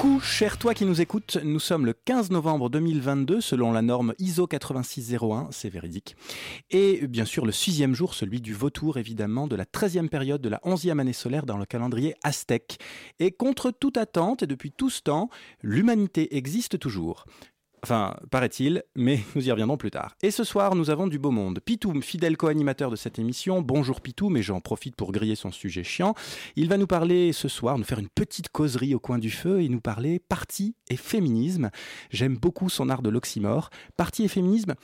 Coucou, cher toi qui nous écoutes, nous sommes le 15 novembre 2022 selon la norme ISO 8601, c'est véridique. Et bien sûr le sixième jour, celui du vautour évidemment, de la 13e période de la 11e année solaire dans le calendrier aztèque. Et contre toute attente et depuis tout ce temps, l'humanité existe toujours. Enfin, paraît-il, mais nous y reviendrons plus tard. Et ce soir, nous avons du beau monde. Pitoum, fidèle co-animateur de cette émission. Bonjour Pitoum, mais j'en profite pour griller son sujet chiant. Il va nous parler ce soir, nous faire une petite causerie au coin du feu et nous parler parti et féminisme. J'aime beaucoup son art de l'oxymore. Parti et féminisme,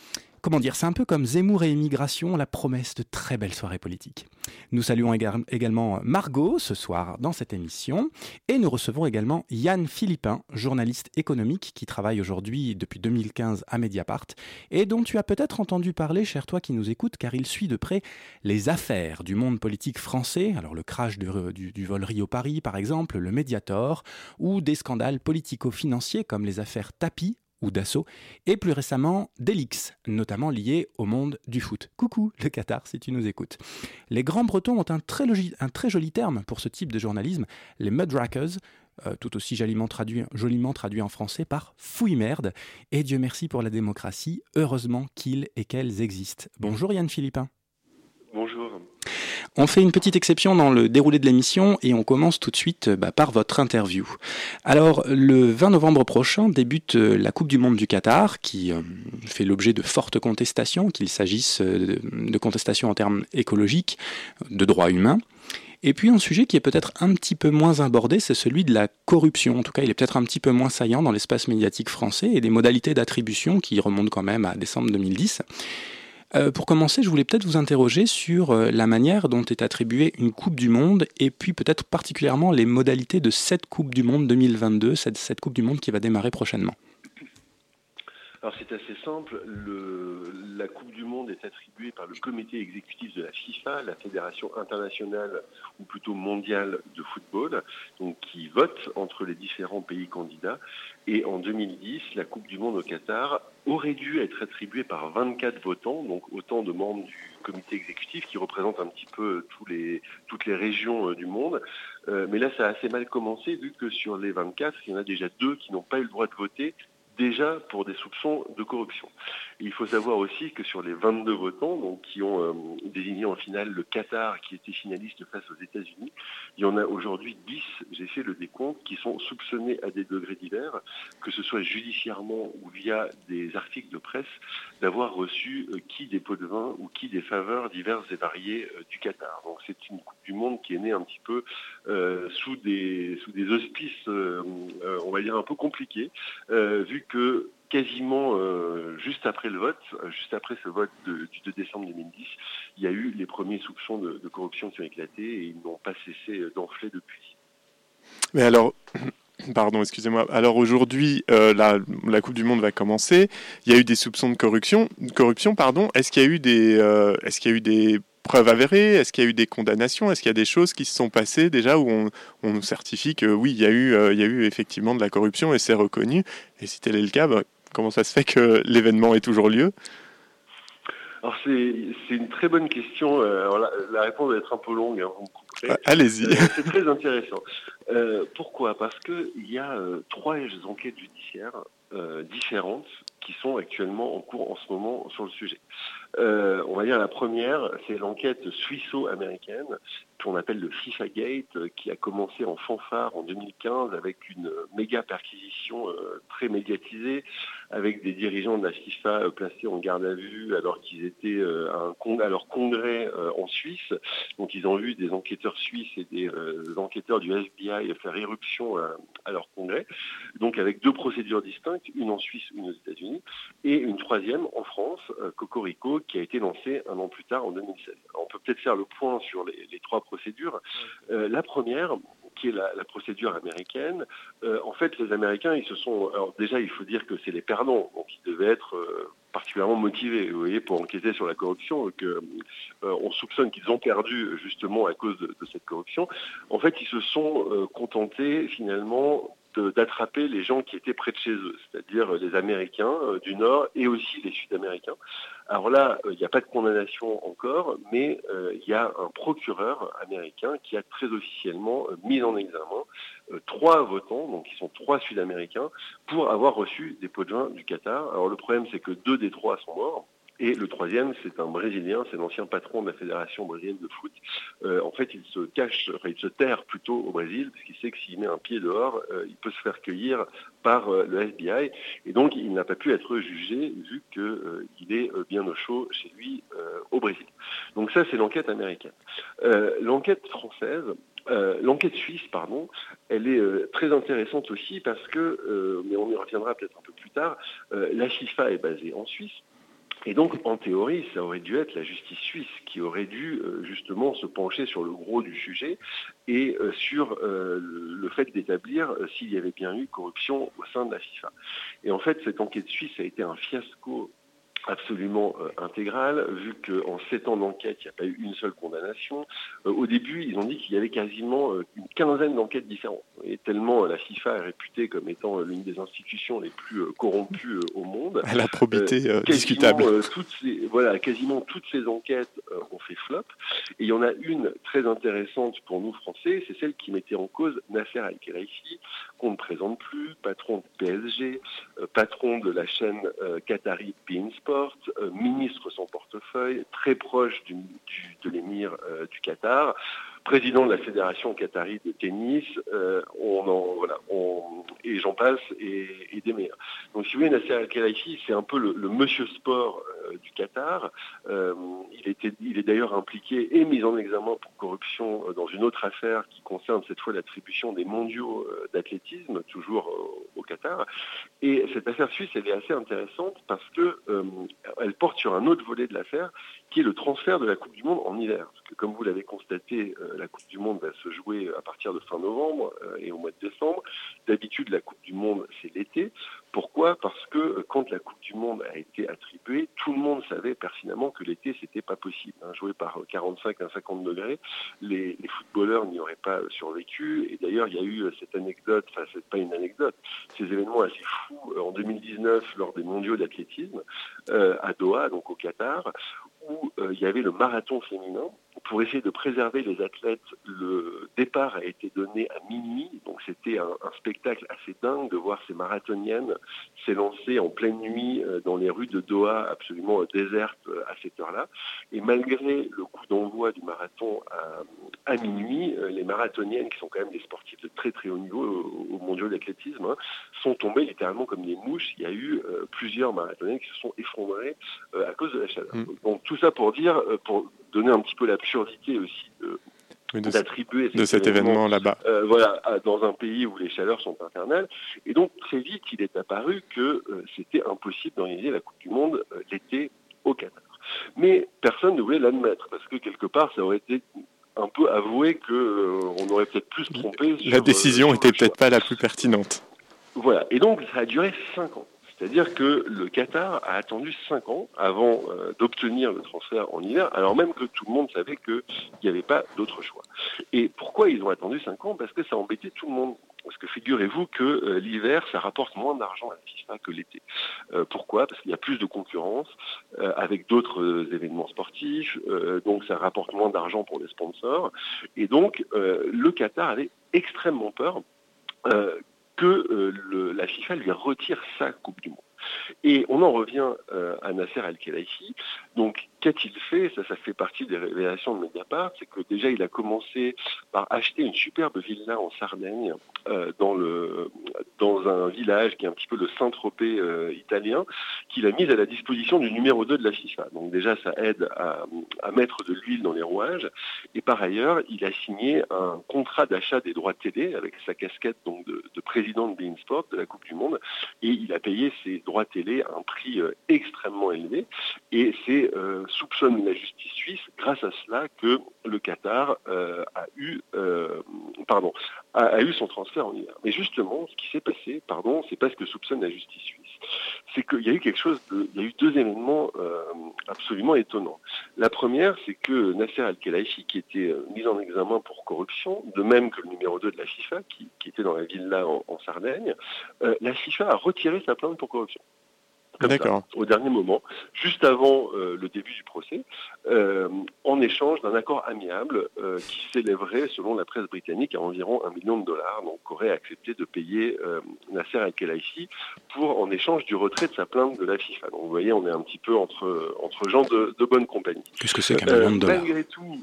comment dire, c'est un peu comme Zemmour et immigration, la promesse de très belles soirées politiques. Nous saluons également Margot ce soir dans cette émission et nous recevons également Yann Philippin, journaliste économique qui travaille aujourd'hui depuis 2015 à Mediapart et dont tu as peut-être entendu parler, cher toi qui nous écoutes, car il suit de près les affaires du monde politique français, alors le crash du, du vol Rio-Paris par exemple, le Mediator, ou des scandales politico-financiers comme les affaires Tapi ou d'assaut, et plus récemment d'Elix, notamment lié au monde du foot. Coucou le Qatar si tu nous écoutes. Les Grands Bretons ont un très, joli terme pour ce type de journalisme, les Mudrackers, euh, tout aussi joliment traduit, joliment traduit en français par fouille merde. Et Dieu merci pour la démocratie, heureusement qu'ils et qu'elles existent. Bonjour Yann Philippin. Bonjour. On fait une petite exception dans le déroulé de l'émission et on commence tout de suite bah, par votre interview. Alors, le 20 novembre prochain débute euh, la Coupe du Monde du Qatar qui euh, fait l'objet de fortes contestations, qu'il s'agisse euh, de contestations en termes écologiques, de droits humains. Et puis un sujet qui est peut-être un petit peu moins abordé, c'est celui de la corruption. En tout cas, il est peut-être un petit peu moins saillant dans l'espace médiatique français et des modalités d'attribution qui remontent quand même à décembre 2010. Euh, pour commencer, je voulais peut-être vous interroger sur euh, la manière dont est attribuée une Coupe du Monde et puis peut-être particulièrement les modalités de cette Coupe du Monde 2022, cette, cette Coupe du Monde qui va démarrer prochainement. Alors c'est assez simple. la Coupe du Monde est attribuée par le comité exécutif de la FIFA, la Fédération internationale ou plutôt mondiale de football, qui vote entre les différents pays candidats. Et en 2010, la Coupe du Monde au Qatar aurait dû être attribuée par 24 votants, donc autant de membres du comité exécutif qui représentent un petit peu toutes les régions euh, du monde. Euh, mais là, ça a assez mal commencé vu que sur les 24, il y en a déjà deux qui n'ont pas eu le droit de voter déjà pour des soupçons de corruption. Il faut savoir aussi que sur les 22 votants donc, qui ont euh, désigné en finale le Qatar qui était finaliste face aux États-Unis, il y en a aujourd'hui 10, j'ai fait le décompte, qui sont soupçonnés à des degrés divers, que ce soit judiciairement ou via des articles de presse, d'avoir reçu euh, qui des pots de vin ou qui des faveurs diverses et variées euh, du Qatar. Donc c'est une Coupe du Monde qui est née un petit peu sous, des, sous des auspices, on va dire, un peu compliqués, vu que quasiment euh, juste après le vote, euh, juste après ce vote du 2 décembre 2010, il y a eu les premiers soupçons de, corruption qui ont éclaté et ils n'ont pas cessé euh, d'enfler depuis. Mais alors, Pardon, excusez-moi. Alors aujourd'hui, la, Coupe du Monde va commencer. Il y a eu des soupçons de corruption. Corruption, pardon. Est-ce qu'il y a eu des, est-ce qu'il y a eu des preuves avérées? Est-ce qu'il y a eu des condamnations? Est-ce qu'il y a des choses qui se sont passées déjà où on, nous certifie que oui, il y, a eu, il y a eu effectivement de la corruption et c'est reconnu? Et si tel est le cas, bah, comment ça se fait que l'événement ait toujours lieu? Alors c'est une très bonne question. Euh, la, réponse va être un peu longue. Hein, ah, allez-y. Euh, c'est très intéressant. pourquoi? Parce qu'il y a trois enquêtes judiciaires différentes qui sont actuellement en cours en ce moment sur le sujet. Euh, on va dire la première, c'est l'enquête suisso-américaine qu'on appelle le FIFA Gate, qui a commencé en fanfare en 2015 avec une méga perquisition euh, très médiatisée, avec des dirigeants de la FIFA euh, placés en garde à vue alors qu'ils étaient à, leur congrès en Suisse. Donc ils ont vu des enquêteurs suisses et des enquêteurs du FBI faire éruption à, leur congrès. Donc avec deux procédures distinctes, une en Suisse, une aux États-Unis, et une troisième en France, Cocorico, qui a été lancé un an plus tard en 2016. on peut peut-être faire le point sur les, trois procédures. Euh, la première, qui est la, procédure américaine, euh, en fait, les Américains, ils se sont. Alors déjà, il faut dire que c'est les perdants, donc ils devaient être euh, particulièrement motivés, vous voyez, pour enquêter sur la corruption. Que, on soupçonne qu'ils ont perdu justement à cause de, de, cette corruption. En fait, ils se sont contentés finalement d'attraper les gens qui étaient près de chez eux, c'est-à-dire les Américains du Nord et aussi les Sud-Américains. Alors là, il n'y a pas de condamnation encore, mais il y a un procureur américain qui a très officiellement mis en examen trois votants, donc qui sont trois Sud-Américains, pour avoir reçu des pots de vin du Qatar. Alors le problème, c'est que deux des trois sont morts. Et le troisième, c'est un Brésilien, c'est l'ancien patron de la Fédération brésilienne de foot. Euh, en fait, il se cache, enfin, il se terre plutôt au Brésil, parce qu'il sait que s'il met un pied dehors, euh, il peut se faire cueillir par euh, le FBI. Et donc, il n'a pas pu être jugé, vu qu'il est bien au chaud chez lui au Brésil. Donc ça, c'est l'enquête américaine. l'enquête française, l'enquête suisse, pardon, elle est très intéressante aussi parce que, mais on y reviendra peut-être un peu plus tard, la FIFA est basée en Suisse. Et donc, en théorie, ça aurait dû être la justice suisse qui aurait dû euh, justement se pencher sur le gros du sujet et euh, sur euh, le fait d'établir s'il y avait bien eu corruption au sein de la FIFA. Et en fait, cette enquête suisse a été un fiasco absolument euh, intégrale, vu qu'en sept ans d'enquête, il n'y a pas eu une seule condamnation. Euh, au début, ils ont dit qu'il y avait quasiment euh, une quinzaine d'enquêtes différentes. Et tellement la FIFA est réputée comme étant l'une des institutions les plus corrompues au monde. Elle a probité discutable. toutes ces, voilà, quasiment toutes ces enquêtes ont fait flop. Et il y en a une très intéressante pour nous Français, c'est celle qui mettait en cause Nasser Al-Khelaifi, qu'on ne présente plus, patron de PSG, patron de la chaîne Qatari Beansport, euh, ministre sans portefeuille, très proche de l'émir euh, du Qatar, président de la fédération qatari de tennis, euh, on en, voilà, et j'en passe, et, des meilleurs. Donc si vous voulez, Nasser Al-Khelaifi, c'est un peu le, monsieur sport du Qatar. il, était, il est d'ailleurs impliqué et mis en examen pour corruption dans une autre affaire qui concerne cette fois l'attribution des mondiaux d'athlétisme, toujours Qatar. Et cette affaire suisse, elle est assez intéressante parce que elle porte sur un autre volet de l'affaire, qui est le transfert de la Coupe du Monde en hiver. Parce que comme vous l'avez constaté, euh, la Coupe du Monde va se jouer à partir de fin novembre euh, et au mois de décembre. D'habitude, la Coupe du Monde, c'est l'été. Pourquoi? Parce que euh, quand la Coupe du Monde a été attribuée, tout le monde savait pertinemment que l'été, c'était pas possible. Hein. Jouer par 45 à 50 degrés, les, footballeurs n'y auraient pas survécu. Et d'ailleurs, il y a eu cette anecdote, enfin, c'est pas une anecdote, ces événements assez fous en 2019 lors des mondiaux d'athlétisme à Doha, donc au Qatar, où euh, il y avait le marathon féminin. Pour essayer de préserver les athlètes, le départ a été donné à minuit. Donc c'était un, spectacle assez dingue de voir ces marathoniennes s'élancer en pleine nuit euh, dans les rues de Doha, absolument désertes euh, à cette heure-là. Et malgré le coup d'envoi du marathon à, minuit, les marathoniennes, qui sont quand même des sportifs de très très haut niveau au, mondial d'athlétisme, hein, sont tombées littéralement comme des mouches. Il y a eu plusieurs marathoniennes qui se sont effondrées à cause de la chaleur. Mmh. Donc tout ça pour dire, euh, pour donner un petit peu l'absurdité aussi d'attribuer de, cet événement, là-bas. Euh, voilà, dans un pays où les chaleurs sont infernales. Et donc très vite, il est apparu que euh, c'était impossible d'organiser la Coupe du Monde l'été au Qatar. Mais personne ne voulait l'admettre parce que quelque part, ça aurait été un peu avoué que on aurait peut-être plus trompé. La décision était peut-être pas la plus pertinente. Voilà. Et donc ça a duré cinq ans. C'est-à-dire que le Qatar a attendu 5 ans avant euh, d'obtenir le transfert en hiver, alors même que tout le monde savait qu'il n'y avait pas d'autre choix. Et pourquoi ils ont attendu 5 ans? Parce que ça embêtait tout le monde. Parce que figurez-vous que euh, l'hiver, ça rapporte moins d'argent à la FIFA que l'été. Euh, pourquoi? Parce qu'il y a plus de concurrence avec d'autres événements sportifs, donc ça rapporte moins d'argent pour les sponsors. Et donc, le Qatar avait extrêmement peur que euh, la FIFA lui retire sa Coupe du Monde. Et on en revient euh, à Nasser Al-Khelaifi. Donc, qu'a-t-il fait? Ça, ça fait partie des révélations de Mediapart. C'est que déjà, il a commencé par acheter une superbe villa en Sardaigne, euh, dans, le, dans un village qui est un petit peu le Saint-Tropez euh, italien, qu'il a mis à la disposition du numéro 2 de la FIFA. Donc déjà, ça aide à, mettre de l'huile dans les rouages. Et par ailleurs, il a signé un contrat d'achat des droits télé avec sa casquette de, de président de Beansport de la Coupe du Monde. Et il a payé ses droits télé à un prix euh, extrêmement élevé. Et c'est soupçonne la justice suisse grâce à cela que le Qatar euh, a eu pardon a, eu son transfert en hiver. Mais justement, ce qui s'est passé, pardon, c'est pas ce que soupçonne la justice suisse. c'est qu'il y a eu quelque chose, il y a eu deux événements euh, absolument étonnants. La première, c'est que Nasser Al-Khelaifi, qui était euh, mis en examen pour corruption, de même que le numéro 2 de la FIFA, qui, était dans la villa en, en Sardaigne, la FIFA a retiré sa plainte pour corruption. D'accord. au dernier moment, juste avant euh, le début du procès, euh, en échange d'un accord amiable euh, qui s'élèverait, selon la presse britannique, à environ un million de dollars. Donc, aurait accepté de payer Nasser Al-Khelaifi pour, en échange du retrait de sa plainte de la FIFA. Donc, vous voyez, on est un petit peu entre, entre gens de, bonne compagnie. Qu'est-ce que c'est qu'un million de dollars Malgré tout,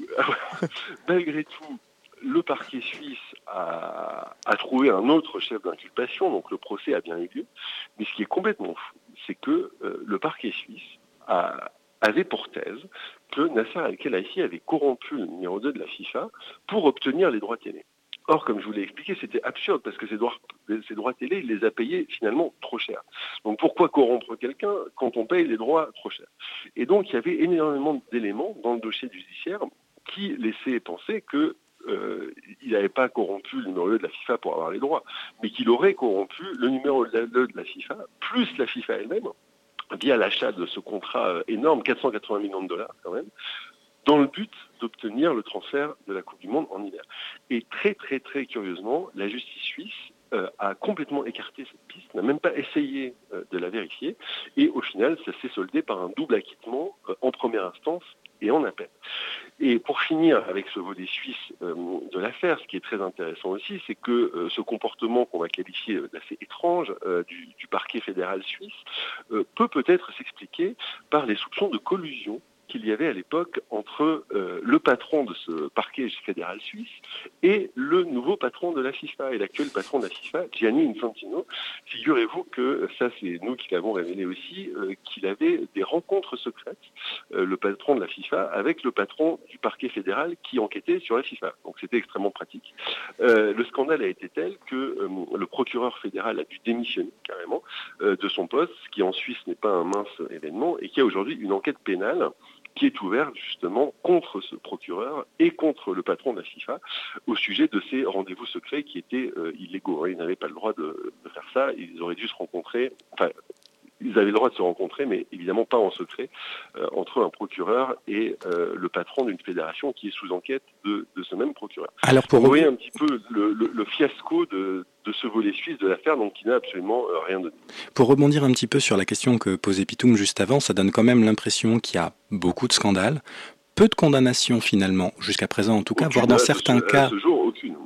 malgré tout le parquet suisse a, a, trouvé un autre chef d'inculpation, donc le procès a bien eu lieu. Mais ce qui est complètement fou, c'est que euh, le parquet suisse avait pour thèse que Nasser Al-Khelaifi avait corrompu le numéro 2 de la FIFA pour obtenir les droits télé. Or, comme je vous l'ai expliqué, c'était absurde parce que ces droits, ces droits télé, il les a payés finalement trop cher. Donc pourquoi corrompre quelqu'un quand on paye les droits trop cher? Et donc il y avait énormément d'éléments dans le dossier judiciaire qui laissaient penser que euh, il n'avait pas corrompu le numéro 2 de la FIFA pour avoir les droits, mais qu'il aurait corrompu le numéro 2 de la FIFA, plus la FIFA elle-même, via l'achat de ce contrat euh, énorme, 480 millions de dollars quand même, dans le but d'obtenir le transfert de la Coupe du Monde en hiver. Et très très très curieusement, la justice suisse euh, a complètement écarté cette piste, n'a même pas essayé de la vérifier, et au final, ça s'est soldé par un double acquittement en première instance et en appel. Et pour finir avec ce volet suisse euh, de l'affaire, ce qui est très intéressant aussi, c'est que euh, ce comportement qu'on va qualifier d'assez étrange euh, du, du, parquet fédéral suisse peut peut-être s'expliquer par les soupçons de collusion qu'il y avait à l'époque entre euh, le patron de ce parquet fédéral suisse et le nouveau patron de la FIFA et l'actuel patron de la FIFA, Gianni Infantino. Figurez-vous que ça, c'est nous qui l'avons révélé aussi, euh, qu'il avait des rencontres secrètes, euh, le patron de la FIFA, avec le patron du parquet fédéral qui enquêtait sur la FIFA. Donc c'était extrêmement pratique. le scandale a été tel que le procureur fédéral a dû démissionner carrément de son poste, ce qui en Suisse n'est pas un mince événement, et qui a aujourd'hui une enquête pénale qui est ouverte justement contre ce procureur et contre le patron de la FIFA au sujet de ces rendez-vous secrets qui étaient euh, illégaux. Ils n'avaient pas le droit de, faire ça, ils auraient dû se rencontrer, ils avaient le droit de se rencontrer, mais évidemment pas en secret, euh, entre un procureur et euh, le patron d'une fédération qui est sous enquête de, ce même procureur. Alors pour Vous voyez un petit peu le, fiasco de, ce volet suisse de l'affaire, donc qui n'a absolument euh, rien donné. Pour rebondir un petit peu sur la question que posait Pitoum juste avant, ça donne quand même l'impression qu'il y a beaucoup de scandales, peu de condamnations finalement, jusqu'à présent en tout cas, voire dans certains cas.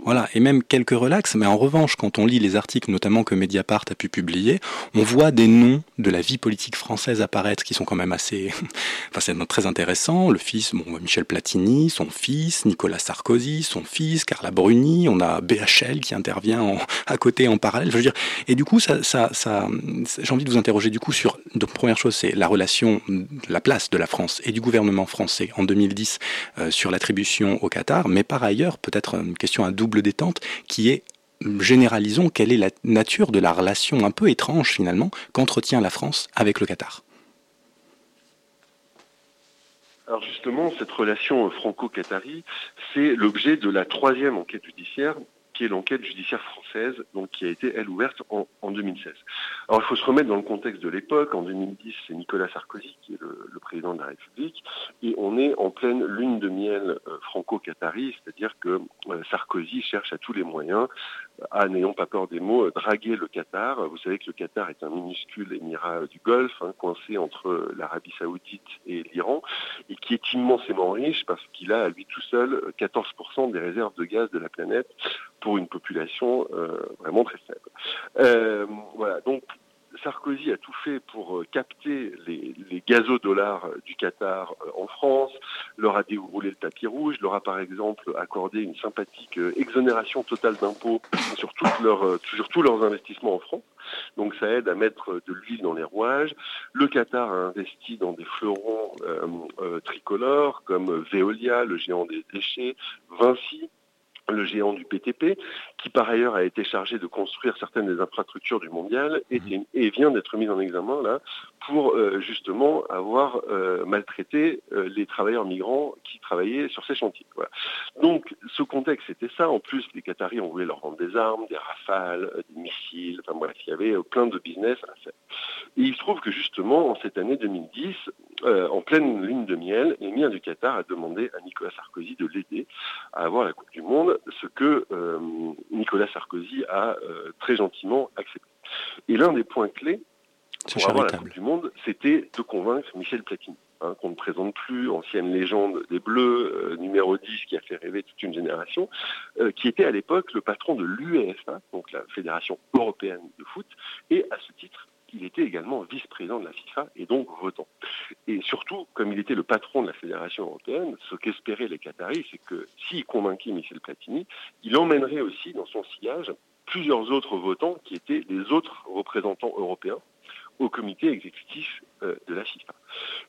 Voilà, et même quelques relax, mais en revanche, quand on lit les articles, notamment que Mediapart a pu publier, on voit des noms de la vie politique française apparaître qui sont quand même assez, enfin c'est très intéressant. Le fils, bon, Michel Platini, son fils, Nicolas Sarkozy, son fils, Carla Bruni, on a BHL qui intervient à côté en parallèle. Je veux dire, et du coup, ça, ça, ça j'ai envie de vous interroger du coup sur, donc première chose, c'est la relation, la place de la France et du gouvernement français en 2010 euh, sur l'attribution au Qatar, mais par ailleurs, peut-être une question à double détente qui est généralisons quelle est la nature de la relation un peu étrange finalement qu'entretient la France avec le Qatar. Alors justement, cette relation franco-qatari, c'est l'objet de la troisième enquête judiciaire qui est l'enquête judiciaire française, donc qui a été, elle, ouverte en, 2016. Alors, il faut se remettre dans le contexte de l'époque. En 2010, c'est Nicolas Sarkozy qui est le, président de la République, et on est en pleine lune de miel euh, franco-qatari, c'est-à-dire que euh, Sarkozy cherche à tous les moyens à, n'ayons pas peur des mots, draguer le Qatar. Vous savez que le Qatar est un minuscule émirat du Golfe, hein, coincé entre l'Arabie saoudite et l'Iran, et qui est immensément riche parce qu'il a à lui tout seul 14% des réserves de gaz de la planète pour une population euh, vraiment très faible. Euh, voilà, donc Sarkozy a tout fait pour euh, capter les, gazodollars du Qatar en France, leur a déroulé le tapis rouge, leur a par exemple accordé une sympathique exonération totale d'impôts sur, sur tous leurs investissements en France. Donc ça aide à mettre de l'huile dans les rouages. Le Qatar a investi dans des fleurons tricolores comme Veolia, le géant des déchets, Vinci, le géant du PTP, qui par ailleurs a été chargé de construire certaines des infrastructures du mondial et, mhm. et vient d'être mis en examen là pour euh, justement avoir euh, maltraité euh, les travailleurs migrants qui travaillaient sur ces chantiers. Donc ce contexte c'était ça. En plus, les Qataris ont voulu leur vendre des armes, des rafales, des missiles. Enfin bref, il y avait plein de business à faire. Et il se trouve que justement en cette année 2010, en pleine lune de miel, l'émir du Qatar a demandé à Nicolas Sarkozy de l'aider à avoir la Coupe du Monde, ce que Nicolas Sarkozy a très gentiment accepté. Et l'un des points clés pour avoir la Coupe du Monde, c'était de convaincre Michel Platini, hein, qu'on ne présente plus, ancienne légende des Bleus, euh, numéro 10 qui a fait rêver toute une génération, euh, qui était à l'époque le patron de l'UEFA, donc la Fédération européenne de foot, et à ce titre, il était également vice-président de la FIFA et donc votant. Et surtout, comme il était le patron de la Fédération européenne, ce qu'espéraient les Qataris, c'est que s'il convainquait Michel Platini, il emmènerait aussi dans son sillage plusieurs autres votants qui étaient les autres représentants européens au comité exécutif euh, de la FIFA.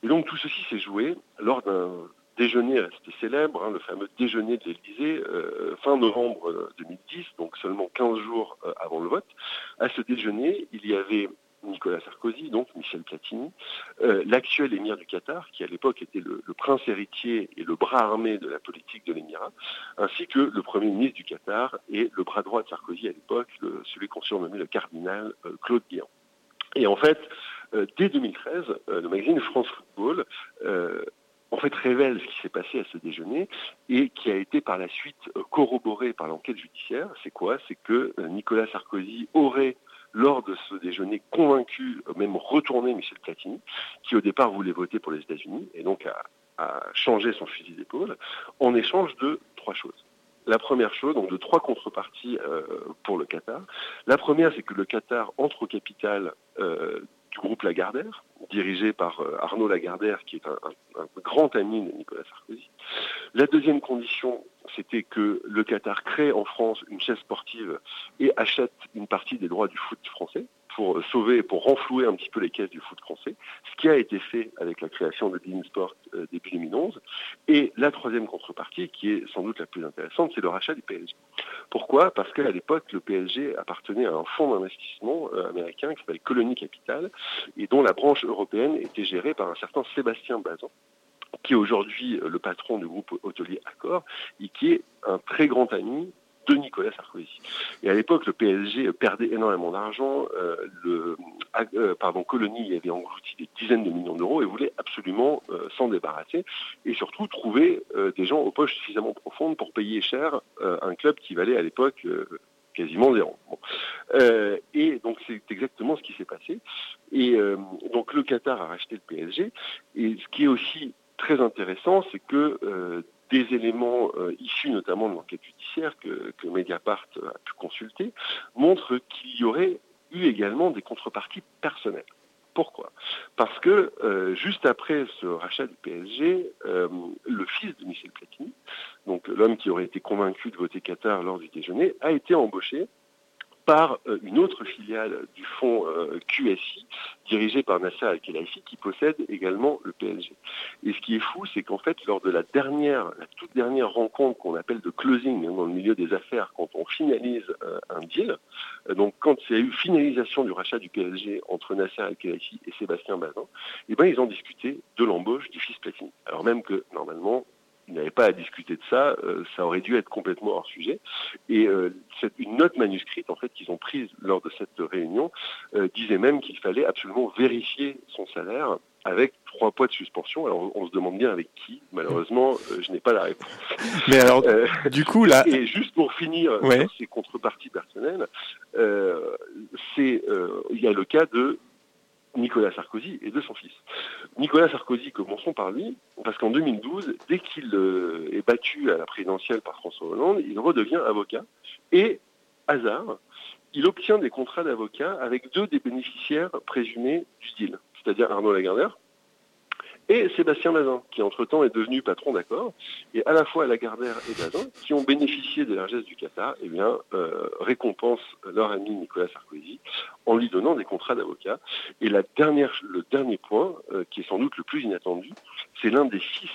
Et donc tout ceci s'est joué lors d'un déjeuner resté célèbre, hein, le fameux déjeuner de l'Élysée, euh, fin novembre 2010, euh, donc seulement 15 jours avant le vote. À ce déjeuner, il y avait Nicolas Sarkozy, donc Michel Platini, l'actuel émir du Qatar, qui à l'époque était le, prince héritier et le bras armé de la politique de l'émirat, ainsi que le premier ministre du Qatar et le bras droit de Sarkozy à l'époque, celui qu'on surnommait le cardinal Claude Guéant. Et en fait, euh, dès 2013, euh, le magazine France Football euh, en fait révèle ce qui s'est passé à ce déjeuner et qui a été par la suite corroboré par l'enquête judiciaire. C'est quoi? C'est que Nicolas Sarkozy aurait lors de ce déjeuner convaincu, même retourné Michel Platini, qui au départ voulait voter pour les États-Unis et donc a, changé son fusil d'épaule, en échange de trois choses. La première chose, donc de trois contreparties euh, pour le Qatar. La première, c'est que le Qatar entre au capital euh, du groupe Lagardère, dirigé par euh, Arnaud Lagardère, qui est un, grand ami de Nicolas Sarkozy. La deuxième condition, c'était que le Qatar crée en France une chaise sportive et achète une partie des droits du foot français pour sauver, pour renflouer un petit peu les caisses du foot français, ce qui a été fait avec la création de Sport euh, début 2011. Et la troisième contrepartie, qui est sans doute la plus intéressante, c'est le rachat du PSG. Pourquoi? Parce qu'à l'époque, le PSG appartenait à un fonds d'investissement euh, américain qui s'appelle Colony Capital et dont la branche européenne était gérée par un certain Sébastien Bazin qui est aujourd'hui euh, le patron du groupe hôtelier Accor et qui est un très grand ami Nicolas Sarkozy. Et à l'époque, le PSG perdait énormément d'argent. Euh, le euh, pardon, Colonie avait englouti des dizaines de millions d'euros et voulait absolument euh, s'en débarrasser et surtout trouver des gens aux poches suffisamment profondes pour payer cher un club qui valait à l'époque quasiment zéro. et donc c'est exactement ce qui s'est passé. Et donc le Qatar a racheté le PSG. Et ce qui est aussi très intéressant, c'est que des éléments euh, issus notamment de l'enquête judiciaire que, Mediapart a pu consulter montrent qu'il y aurait eu également des contreparties personnelles. Pourquoi? Parce que euh, juste après ce rachat du PSG, euh, le fils de Michel Platini, l'homme qui aurait été convaincu de voter Qatar lors du déjeuner, a été embauché par euh, une autre filiale du fonds euh, QSI, dirigée par Nasser Al-Khelaifi, qui possède également le PSG. Et ce qui est fou, c'est qu'en fait, lors de la dernière, la toute dernière rencontre qu'on appelle de closing dans le milieu des affaires, quand on finalise euh, un deal, donc quand il y a eu finalisation du rachat du PSG entre Nasser Al-Khelaifi et Sébastien Bazin, eh ben, ils ont discuté de l'embauche du fils Platini. Alors même que, normalement, il n'avait pas à discuter de ça, euh, ça aurait dû être complètement hors sujet. Et euh, une note manuscrite en fait qu'ils ont prise lors de cette réunion euh, disait même qu'il fallait absolument vérifier son salaire avec trois poids de suspension. Alors on se demande bien avec qui. Malheureusement, je n'ai pas la réponse. Mais alors, du coup là. Et juste pour finir sur ces contreparties personnelles, c'est il y a le cas de Nicolas Sarkozy et de son fils. Nicolas Sarkozy, commençons par lui, parce qu'en 2012, dès qu'il euh, est battu à la présidentielle par François Hollande, il redevient avocat et, hasard, il obtient des contrats d'avocat avec deux des bénéficiaires présumés du deal, c'est-à-dire Arnaud Lagardère et Sébastien Bazin, qui entre-temps est devenu patron d'accord, et à la fois Lagardère et Bazin, qui ont bénéficié de largesses du Qatar, eh euh, récompensent leur ami Nicolas Sarkozy en lui donnant des contrats d'avocat. Et le dernier point, euh, qui est sans doute le plus inattendu, c'est l'un des fils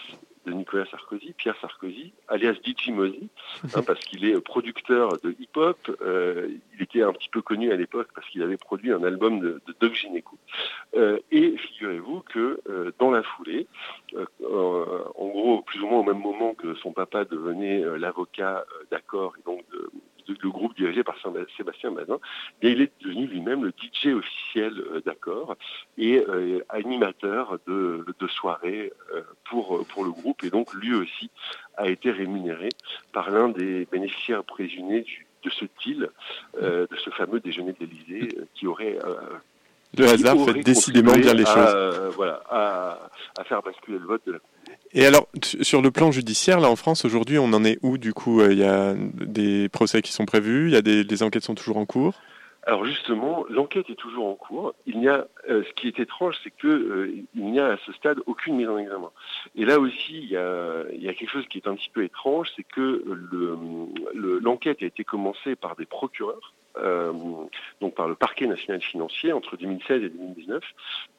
de Nicolas Sarkozy, Pierre Sarkozy, alias DJ Mozy, hein, parce qu'il est producteur de hip-hop. Euh, il était un petit peu connu à l'époque parce qu'il avait produit un album de, de Doc Gineco. Euh, et figurez-vous que euh, dans la foulée, en gros, plus ou moins au même moment que son papa devenait l'avocat d'accord et donc de, le groupe dirigé par Sébastien Bazin, et il est devenu lui-même le DJ officiel d'accord et animateur de, soirées pour, pour le groupe. Et donc lui aussi a été rémunéré par l'un des bénéficiaires présumés de ce deal, euh, de ce fameux déjeuner de euh, qui aurait euh, le hasard fait décidément bien les choses. voilà, à, faire basculer le vote de la et alors, sur le plan judiciaire, là en France, aujourd'hui, on en est où du coup Il y a des procès qui sont prévus, il y a des les enquêtes sont toujours en cours? Alors justement, l'enquête est toujours en cours. Il y a, euh, ce qui est étrange, c'est que euh, il n'y a à ce stade aucune mise en examen. Et là aussi, il y a, il y a quelque chose qui est un petit peu étrange, c'est que l'enquête le, a été commencée par des procureurs. Euh, donc par le parquet national financier entre 2016 et 2019.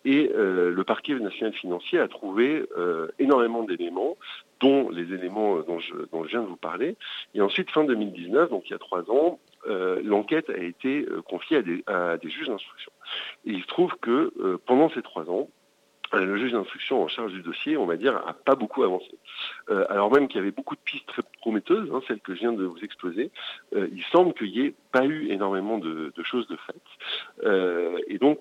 Et le parquet national financier a trouvé énormément d'éléments, dont les éléments dont je, viens de vous parler. Et ensuite, fin 2019, donc il y a trois ans, euh, l'enquête a été euh, confiée à des, juges d'instruction. Et il se trouve que euh, pendant ces trois ans, le juge d'instruction en charge du dossier, on va dire, a pas beaucoup avancé. alors même qu'il y avait beaucoup de pistes très prometteuses, hein, celles que je viens de vous exposer, il semble qu'il n'y ait pas eu énormément de, de choses de faites. et donc,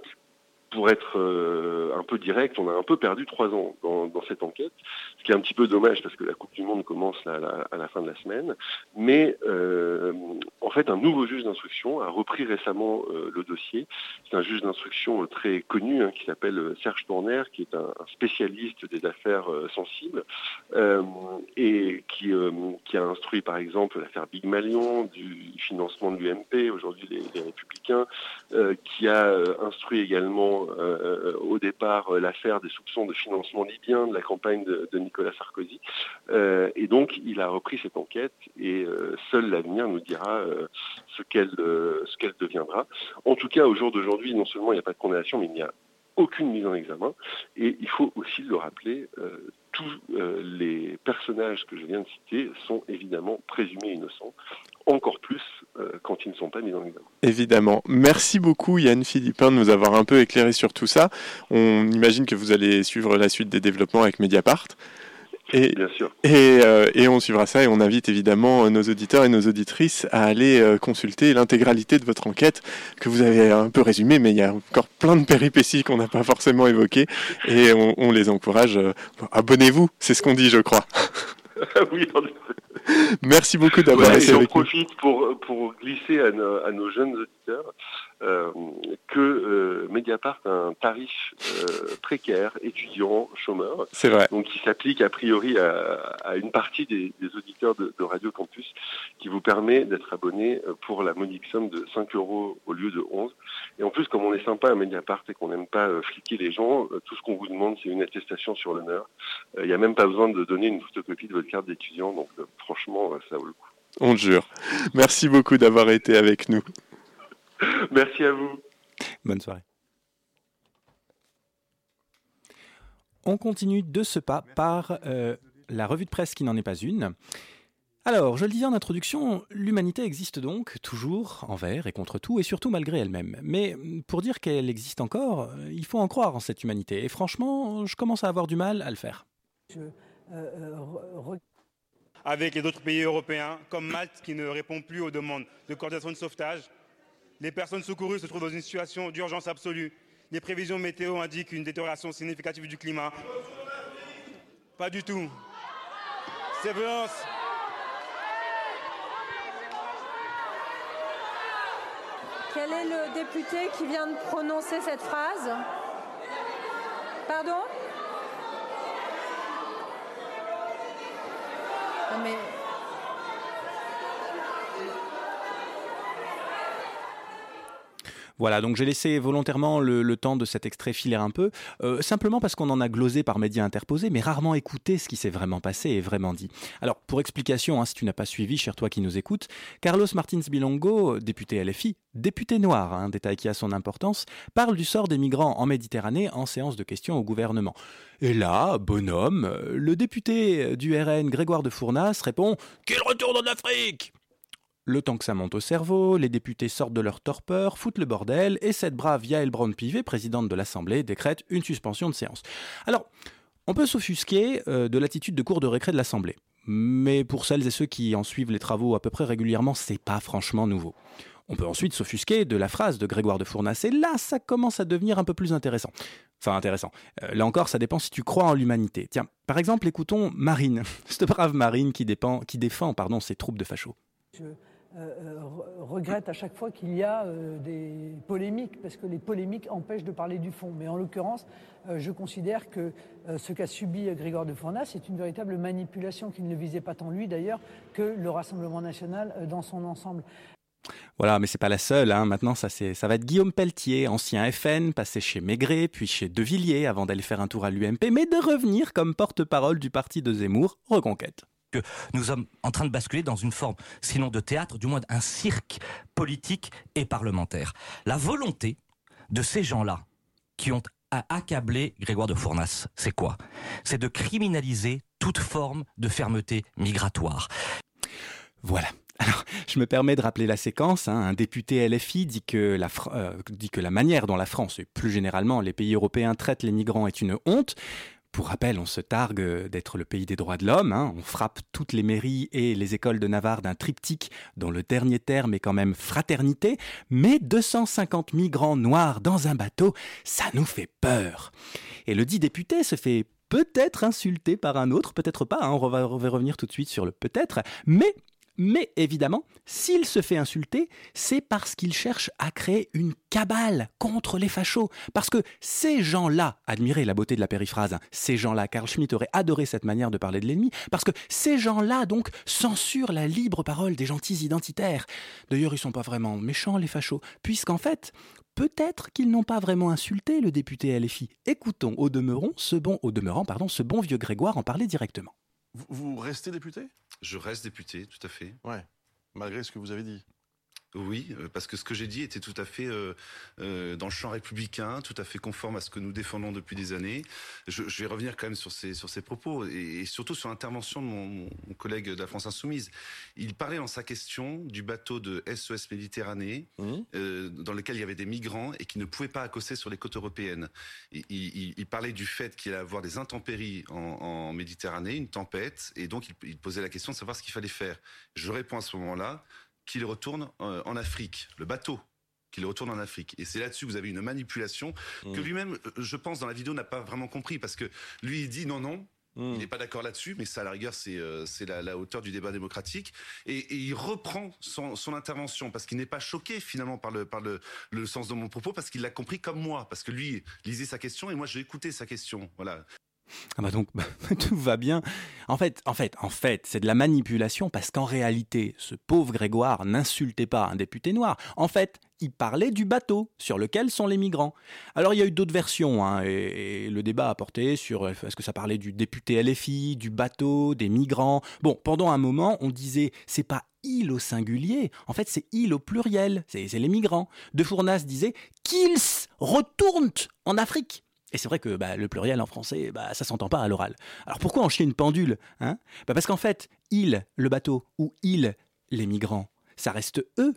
pour être euh, un peu direct, on a un peu perdu trois ans dans, cette enquête, ce qui est un petit peu dommage parce que la Coupe du Monde commence à la, fin de la semaine. Mais euh, en fait, un nouveau juge d'instruction a repris récemment euh, le dossier. C'est un juge d'instruction très connu hein, qui s'appelle Serge Tourner, qui est un, spécialiste des affaires sensibles et qui, a instruit par exemple l'affaire Big Malion, du financement de l'UMP, aujourd'hui les, les, Républicains, qui a instruit également euh, euh, au départ euh, l'affaire des soupçons de financement libyen de la campagne de, Nicolas Sarkozy. et donc, il a repris cette enquête et seul l'avenir nous dira ce qu'elle ce qu'elle deviendra. En tout cas, au jour d'aujourd'hui, non seulement il n'y a pas de condamnation, mais il n'y a aucune mise en examen. Et il faut aussi le rappeler, tous les personnages que je viens de citer sont évidemment présumés innocents encore plus euh, quand ils ne sont pas mis en examen. Évidemment. Merci beaucoup Yann Philippin de nous avoir un peu éclairé sur tout ça. On imagine que vous allez suivre la suite des développements avec Mediapart. Et, Bien sûr. Et, euh, et, on suivra ça et on invite évidemment nos auditeurs et nos auditrices à aller euh, consulter l'intégralité de votre enquête que vous avez un peu résumée, mais il y a encore plein de péripéties qu'on n'a pas forcément évoquées et on, on les encourage. Abonnez-vous, c'est ce qu'on dit, je crois. oui, Merci beaucoup d'avoir été avec nous. J'en profite pour, pour glisser à à nos jeunes auditeurs euh, que euh, Mediapart a un tarif euh, précaire, étudiant, chômeur. C'est vrai. Donc qui s'applique a priori à, une partie des, auditeurs de, Radio Campus, qui vous permet d'être abonné pour la monique somme de 5 euros au lieu de 11. Et en plus, comme on est sympa à Mediapart et qu'on n'aime pas fliquer les gens, tout ce qu'on vous demande, c'est une attestation sur l'honneur. Il n'y a même pas besoin de donner une photocopie de votre carte d'étudiant, donc franchement, ça vaut le coup. On jure. Merci beaucoup d'avoir été avec nous. Merci à vous. Bonne soirée. On continue de ce pas par euh, la revue de presse qui n'en est pas une. Alors, je le disais en introduction, l'humanité existe donc toujours envers et contre tout, et surtout malgré elle-même. Mais pour dire qu'elle existe encore, il faut en croire en cette humanité. Et franchement, je commence à avoir du mal à le faire. Euh, euh, Avec les autres pays européens, comme Malte qui ne répond plus aux demandes de coordination de sauvetage, les personnes secourues se trouvent dans une situation d'urgence absolue. Les prévisions météo indiquent une détérioration significative du climat. Pas du tout. Ces violences. Quel est le député qui vient de prononcer cette phrase? Pardon? Mais Voilà, donc j'ai laissé volontairement le, temps de cet extrait filer un peu, euh, simplement parce qu'on en a glosé par médias interposés, mais rarement écouté ce qui s'est vraiment passé et vraiment dit. Alors, pour explication, hein, si tu n'as pas suivi, cher toi qui nous écoutes, Carlos Martins Bilongo, député LFI, député noir, un hein, détail qui a son importance, parle du sort des migrants en Méditerranée en séance de questions au gouvernement. Et là, bonhomme, le député du RN Grégoire de Fournas répond Qu'il retourne en Afrique le temps que ça monte au cerveau, les députés sortent de leur torpeur, foutent le bordel, et cette brave Yael Braun-Pivet, présidente de l'Assemblée, décrète une suspension de séance. Alors, on peut s'offusquer euh, de l'attitude de cours de récré de l'Assemblée. Mais pour celles et ceux qui en suivent les travaux à peu près régulièrement, c'est pas franchement nouveau. On peut ensuite s'offusquer de la phrase de Grégoire de Fournas, et là, ça commence à devenir un peu plus intéressant. Enfin, intéressant. Euh, là encore, ça dépend si tu crois en l'humanité. Tiens, par exemple, écoutons Marine, cette brave Marine qui, défend pardon, ses troupes de fachos. Euh, regrette à chaque fois qu'il y a euh, des polémiques, parce que les polémiques empêchent de parler du fond. Mais en l'occurrence, je considère que ce qu'a subi Grégoire de Fournas, c'est une véritable manipulation qui ne visait pas tant lui d'ailleurs que le Rassemblement national dans son ensemble. Voilà, mais c'est pas la seule. Hein. Maintenant, ça, ça va être Guillaume Pelletier, ancien FN, passé chez Maigret, puis chez De Villiers avant d'aller faire un tour à l'UMP, mais de revenir comme porte-parole du parti de Zemmour, Reconquête que nous sommes en train de basculer dans une forme, sinon de théâtre, du moins un cirque politique et parlementaire. La volonté de ces gens-là qui ont accablé Grégoire de Fournas, c'est quoi? C'est de criminaliser toute forme de fermeté migratoire. Voilà. Alors, je me permets de rappeler la séquence. Hein. Un député LFI dit que, la, euh, dit que la manière dont la France et plus généralement les pays européens traitent les migrants est une honte. Pour rappel, on se targue d'être le pays des droits de l'homme. Hein. On frappe toutes les mairies et les écoles de Navarre d'un triptyque dont le dernier terme est quand même fraternité. Mais 250 migrants noirs dans un bateau, ça nous fait peur. Et le dit député se fait peut-être insulter par un autre, peut-être pas, hein. on va revenir tout de suite sur le peut-être, mais mais évidemment, s'il se fait insulter, c'est parce qu'il cherche à créer une cabale contre les fachos. Parce que ces gens-là, admirez la beauté de la périphrase, hein, ces gens-là, Carl Schmitt aurait adoré cette manière de parler de l'ennemi, parce que ces gens-là, donc, censurent la libre parole des gentils identitaires. D'ailleurs, ils sont pas vraiment méchants, les fachos, puisqu'en fait, peut-être qu'ils n'ont pas vraiment insulté le député LFI. Écoutons au demeurant ce bon, au demeurant, pardon, ce bon vieux Grégoire en parler directement. Vous, restez député? Je reste député, tout à fait. Ouais, malgré ce que vous avez dit. Oui, euh, parce que ce que j'ai dit était tout à fait euh, euh, dans le champ républicain, tout à fait conforme à ce que nous défendons depuis des années. Je, vais revenir quand même sur ces, sur ces propos et, surtout sur l'intervention de mon, collègue de la France Insoumise. Il parlait dans sa question du bateau de SES Méditerranée, mmh. dans lequel il y avait des migrants et qui ne pouvaient pas accoster sur les côtes européennes. Il, parlait du fait qu'il allait avoir des intempéries en, Méditerranée, une tempête, et donc il, il posait la question de savoir ce qu'il fallait faire. Je réponds à ce moment-là qu'il retourne euh, en Afrique, le bateau qu'il retourne en Afrique. Et c'est là-dessus que vous avez une manipulation que mmh. lui-même, euh, je pense, dans la vidéo, n'a pas vraiment compris. Parce que lui, il dit non, non, mmh. Il n'est pas d'accord là-dessus, mais ça, à la rigueur, c'est euh, la, hauteur du débat démocratique. Et, il reprend son, intervention parce qu'il n'est pas choqué finalement par le, par le, le sens de mon propos, parce qu'il l'a compris comme moi. Parce que lui lisait sa question et moi, j'ai écouté sa question. Voilà. Ah bah donc tout va bien. En fait, en fait, en fait, c'est de la manipulation parce qu'en réalité, ce pauvre Grégoire n'insultait pas un député noir. En fait, il parlait du bateau sur lequel sont les migrants. Alors il y a eu d'autres versions hein, et, le débat a porté sur est-ce que ça parlait du député LFI, du bateau, des migrants? Bon, pendant un moment, on disait c'est pas il au singulier, en fait c'est il au pluriel, c'est les migrants. De Fournas disait qu'ils retournent en Afrique. Et c'est vrai que bah, le pluriel en français, bah, ça s'entend pas à l'oral. Alors pourquoi en chier une pendule hein? Bah Parce qu'en fait, il, le bateau, ou il, les migrants, ça reste eux.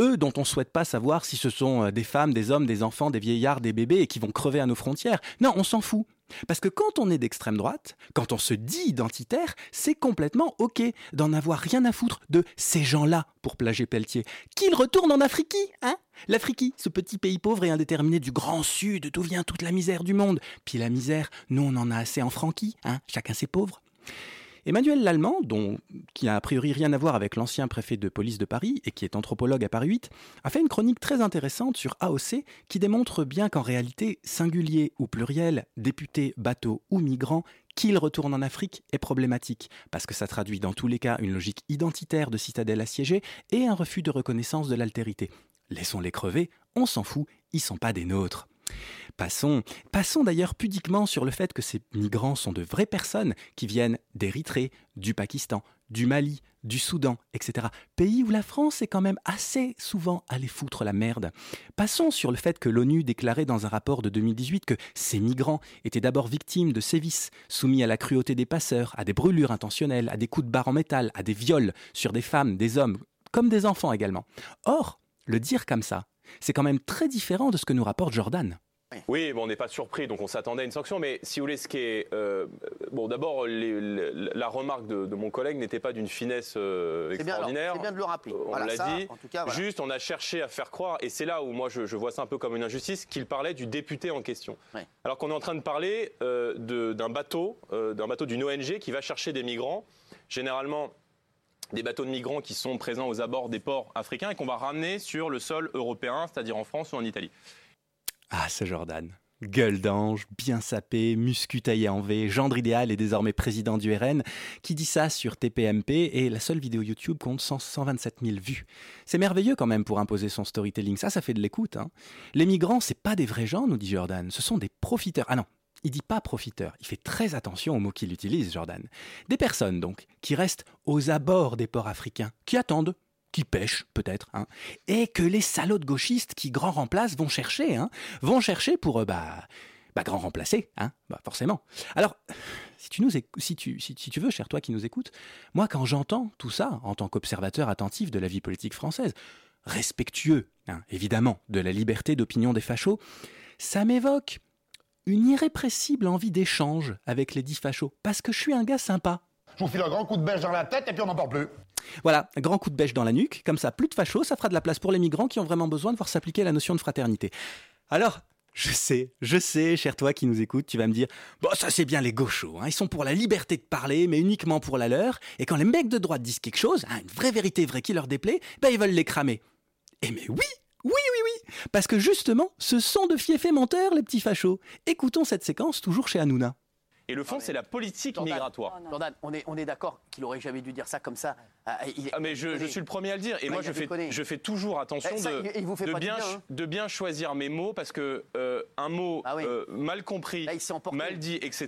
Eux dont on ne souhaite pas savoir si ce sont euh, des femmes, des hommes, des enfants, des vieillards, des bébés et qui vont crever à nos frontières. Non, on s'en fout. Parce que quand on est d'extrême droite, quand on se dit identitaire, c'est complètement ok d'en avoir rien à foutre de ces gens-là, pour plager Pelletier. Qu'ils retournent en Afrique, hein? L'Afrique, ce petit pays pauvre et indéterminé du grand sud, d'où vient toute la misère du monde? Puis la misère, nous on en a assez en franquis, hein? Chacun ses pauvres. Emmanuel Lallemand, qui n'a a priori rien à voir avec l'ancien préfet de police de Paris et qui est anthropologue à Paris 8, a fait une chronique très intéressante sur AOC qui démontre bien qu'en réalité, singulier ou pluriel, député, bateau ou migrant, qu'il retourne en Afrique est problématique, parce que ça traduit dans tous les cas une logique identitaire de citadelle assiégée et un refus de reconnaissance de l'altérité. Laissons-les crever On s'en fout, ils sont pas des nôtres. Passons, passons d'ailleurs pudiquement sur le fait que ces migrants sont de vraies personnes qui viennent d'Érythrée, du Pakistan, du Mali, du Soudan, etc. Pays où la France est quand même assez souvent allée foutre la merde. Passons sur le fait que l'ONU déclarait dans un rapport de 2018 que ces migrants étaient d'abord victimes de sévices, soumis à la cruauté des passeurs, à des brûlures intentionnelles, à des coups de barre en métal, à des viols sur des femmes, des hommes, comme des enfants également. Or, le dire comme ça, c'est quand même très différent de ce que nous rapporte Jordan. Oui, bon, on n'est pas surpris, donc on s'attendait à une sanction. Mais si vous voulez, ce qui est. euh, bon, d'abord, la remarque de, de mon collègue n'était pas d'une finesse euh, extraordinaire. c'est bien de le rappeler. On Voilà, l'a dit. en tout cas, voilà. Juste, on a cherché à faire croire, et c'est là où moi je, je vois ça un peu comme une injustice, qu'il parlait du député en question. Alors qu'on est en train de parler euh, d'un bateau, euh, d'un bateau d'une ONG qui va chercher des migrants, généralement des bateaux de migrants qui sont présents aux abords des ports africains et qu'on va ramener sur le sol européen, c'est-à-dire en France ou en Italie. Ah, ce Jordan. Gueule d'ange, bien sapé, muscu taillé en V, gendre idéal et désormais président du RN, qui dit ça sur TPMP et la seule vidéo YouTube compte 100 127 000 vues. C'est merveilleux quand même pour imposer son storytelling, ça, ça fait de l'écoute. hein. Les migrants, c'est pas des vrais gens, nous dit Jordan, ce sont des profiteurs. Ah non, il dit pas profiteurs, il fait très attention aux mots qu'il utilise, Jordan. Des personnes donc, qui restent aux abords des ports africains, qui attendent qui pêchent peut-être, hein, et que les salauds gauchistes qui grand remplacent vont chercher, hein, vont chercher pour euh, bah, bah grand remplacer, hein, bah forcément. Alors, si tu nous si tu si tu veux, cher toi qui nous écoutes, moi quand j'entends tout ça en tant qu'observateur attentif de la vie politique française, respectueux, hein, évidemment, de la liberté d'opinion des fachos, ça m'évoque une irrépressible envie d'échange avec les dix fachos, parce que je suis un gars sympa. Je vous file un grand coup de bêche dans la tête et puis on n'en parle plus. Voilà, grand coup de bêche dans la nuque, comme ça, plus de fachos, ça fera de la place pour les migrants qui ont vraiment besoin de voir s'appliquer la notion de fraternité. Alors, je sais, je sais, cher toi qui nous écoute, tu vas me dire, bon, ça c'est bien les gauchos, hein, ils sont pour la liberté de parler, mais uniquement pour la leur, et quand les mecs de droite disent quelque chose, hein, une vraie vérité vraie qui leur déplaît, ben ils veulent les cramer. Eh mais oui, oui, oui, oui, parce que justement, ce sont de fiefs menteurs, les petits fachos. Écoutons cette séquence toujours chez Hanouna. Et le fond, c'est la politique migratoire. Jordan, on est, on est d'accord qu'il aurait jamais dû dire ça comme ça. Ah, il- Ah mais je, je suis le premier à le dire et Ouais, moi je a fais, je fais toujours attention Eh, ça, de, il- il vous fait de bien, hein. de bien choisir mes mots parce que euh, un mot euh, mal compris, mal dit, etc.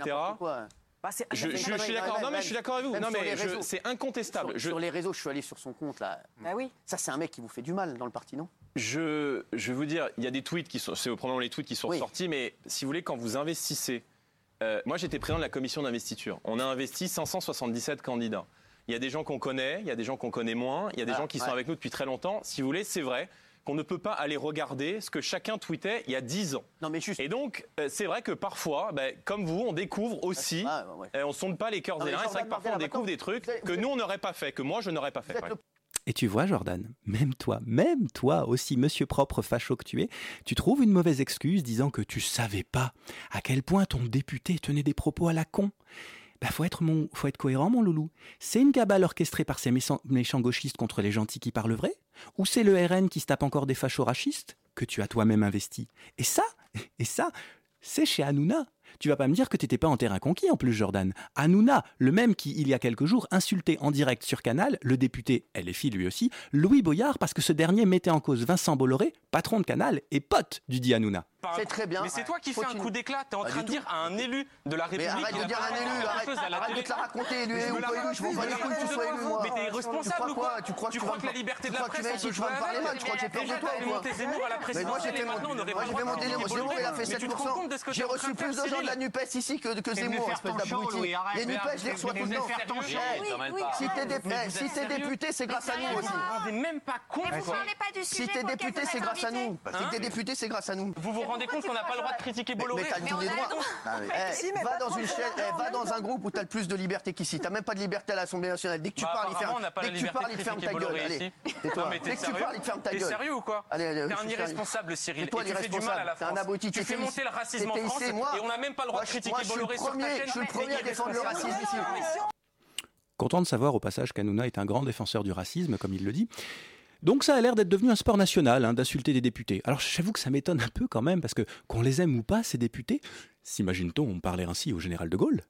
Bah, c'est- Je, je- suis d'accord. même- Non mais je suis d'accord avec vous. même Non mais c'est incontestable. Sur, Je- sur les réseaux, je suis allé sur son compte là. Bah oui. Ça, c'est un mec qui vous fait du mal dans le parti, non? Je, je vais vous dire, il y a des tweets qui sont, c'est probablement les tweets qui sont Oui. sortis, mais si vous voulez, quand vous investissez, euh, moi j'étais président de la commission d'investiture. On a investi 577 candidats. Il y a des gens qu'on connaît, il y a des gens qu'on connaît moins, il y a des Ah, gens qui sont ouais. avec nous depuis très longtemps. Si vous voulez, c'est vrai qu'on ne peut pas aller regarder ce que chacun tweetait il y a 10 ans. Non mais juste. Et donc, euh, c'est vrai que parfois, ben, comme vous, on découvre aussi, euh, on sonde pas les cœurs des reins. C'est vrai que parfois on découvre des trucs que nous on n'aurait pas fait, que moi je n'aurais pas fait. Et tu vois, Jordan, même toi, même toi aussi, monsieur propre facho que tu es, tu trouves une mauvaise excuse disant que tu savais pas à quel point ton député tenait des propos à la con. Bah, faut être, cohérent, mon loulou. C'est une cabale orchestrée par ces méchants, méchants gauchistes contre les gentils qui parlent vrai? Ou c'est le RN qui se tape encore des fachos racistes que tu as toi-même investi? Et ça, et ça, c'est chez Hanouna. Tu vas pas me dire que t'étais pas en terrain conquis en plus, Jordan. Hanouna, le même qui, il y a quelques jours, insultait en direct sur Canal le député LFI lui aussi, Louis Boyard, parce que ce dernier mettait en cause Vincent Bolloré, patron de Canal et pote du dit Hanouna. C'est très bien. Mais c'est toi qui fais un coup d'éclat. T'es en train de dire à un élu de la Mais République. arrête il de dire un élu, arrête, arrête de te la raconter, élu Mais je ou pas élu, je m'en bats les mais couilles, tu de sois quoi élu, moi. Mais t'es Tu responsable crois ou quoi Tu crois Tu que tu crois vas que la liberté de tu la crois que tu presse, de me jouer parler mal, tu crois que j'ai peur de toi ou quoi Mais moi j'ai fait mon- aurait moi j'ai fait Mais tu que 7%. t'es J'ai reçu plus de gens de la NUPES ici que, que Zemmour, espèce d'abruti. Les NUPES, je les reçois tout le temps. Si t'es si député, c'est grâce à nous aussi. Vous vous rendez même pas compte. Vous parlez pas du Si t'es député, c'est grâce à nous. Si Hein t'es député, c'est grâce à nous. Vous vous rendez compte qu'on n'a pas le droit de critiquer Bolloré Mais t'as tous les droits. Si, va dans une chaîne, va dans un groupe où t'as le plus de liberté qu'ici. T'as même pas de liberté à l'Assemblée nationale. Dès que tu Bah, parles, il ferme. n'a pas Dès que tu parles, de il ferme ta gueule. Allez, t'es Dès que tu sérieux parles, il ferme ta T'es gueule. sérieux ou quoi T'es un irresponsable, Cyril. Et tu fais du mal à la T'es un France. Tu fais monter le racisme en France et on n'a même pas le droit Moi, de critiquer moi, je suis le Bolloré sur ta premier- chaîne. Je suis le Mais premier à défendre le racisme ici. Content de savoir au passage qu'Hanouna est un grand défenseur du racisme, comme il le dit. Donc ça a l'air d'être devenu un sport national, hein, d'insulter des députés. Alors j'avoue que ça m'étonne un peu quand même, parce que qu'on les aime ou pas, ces députés, s'imagine-t-on on parlait ainsi au général de Gaulle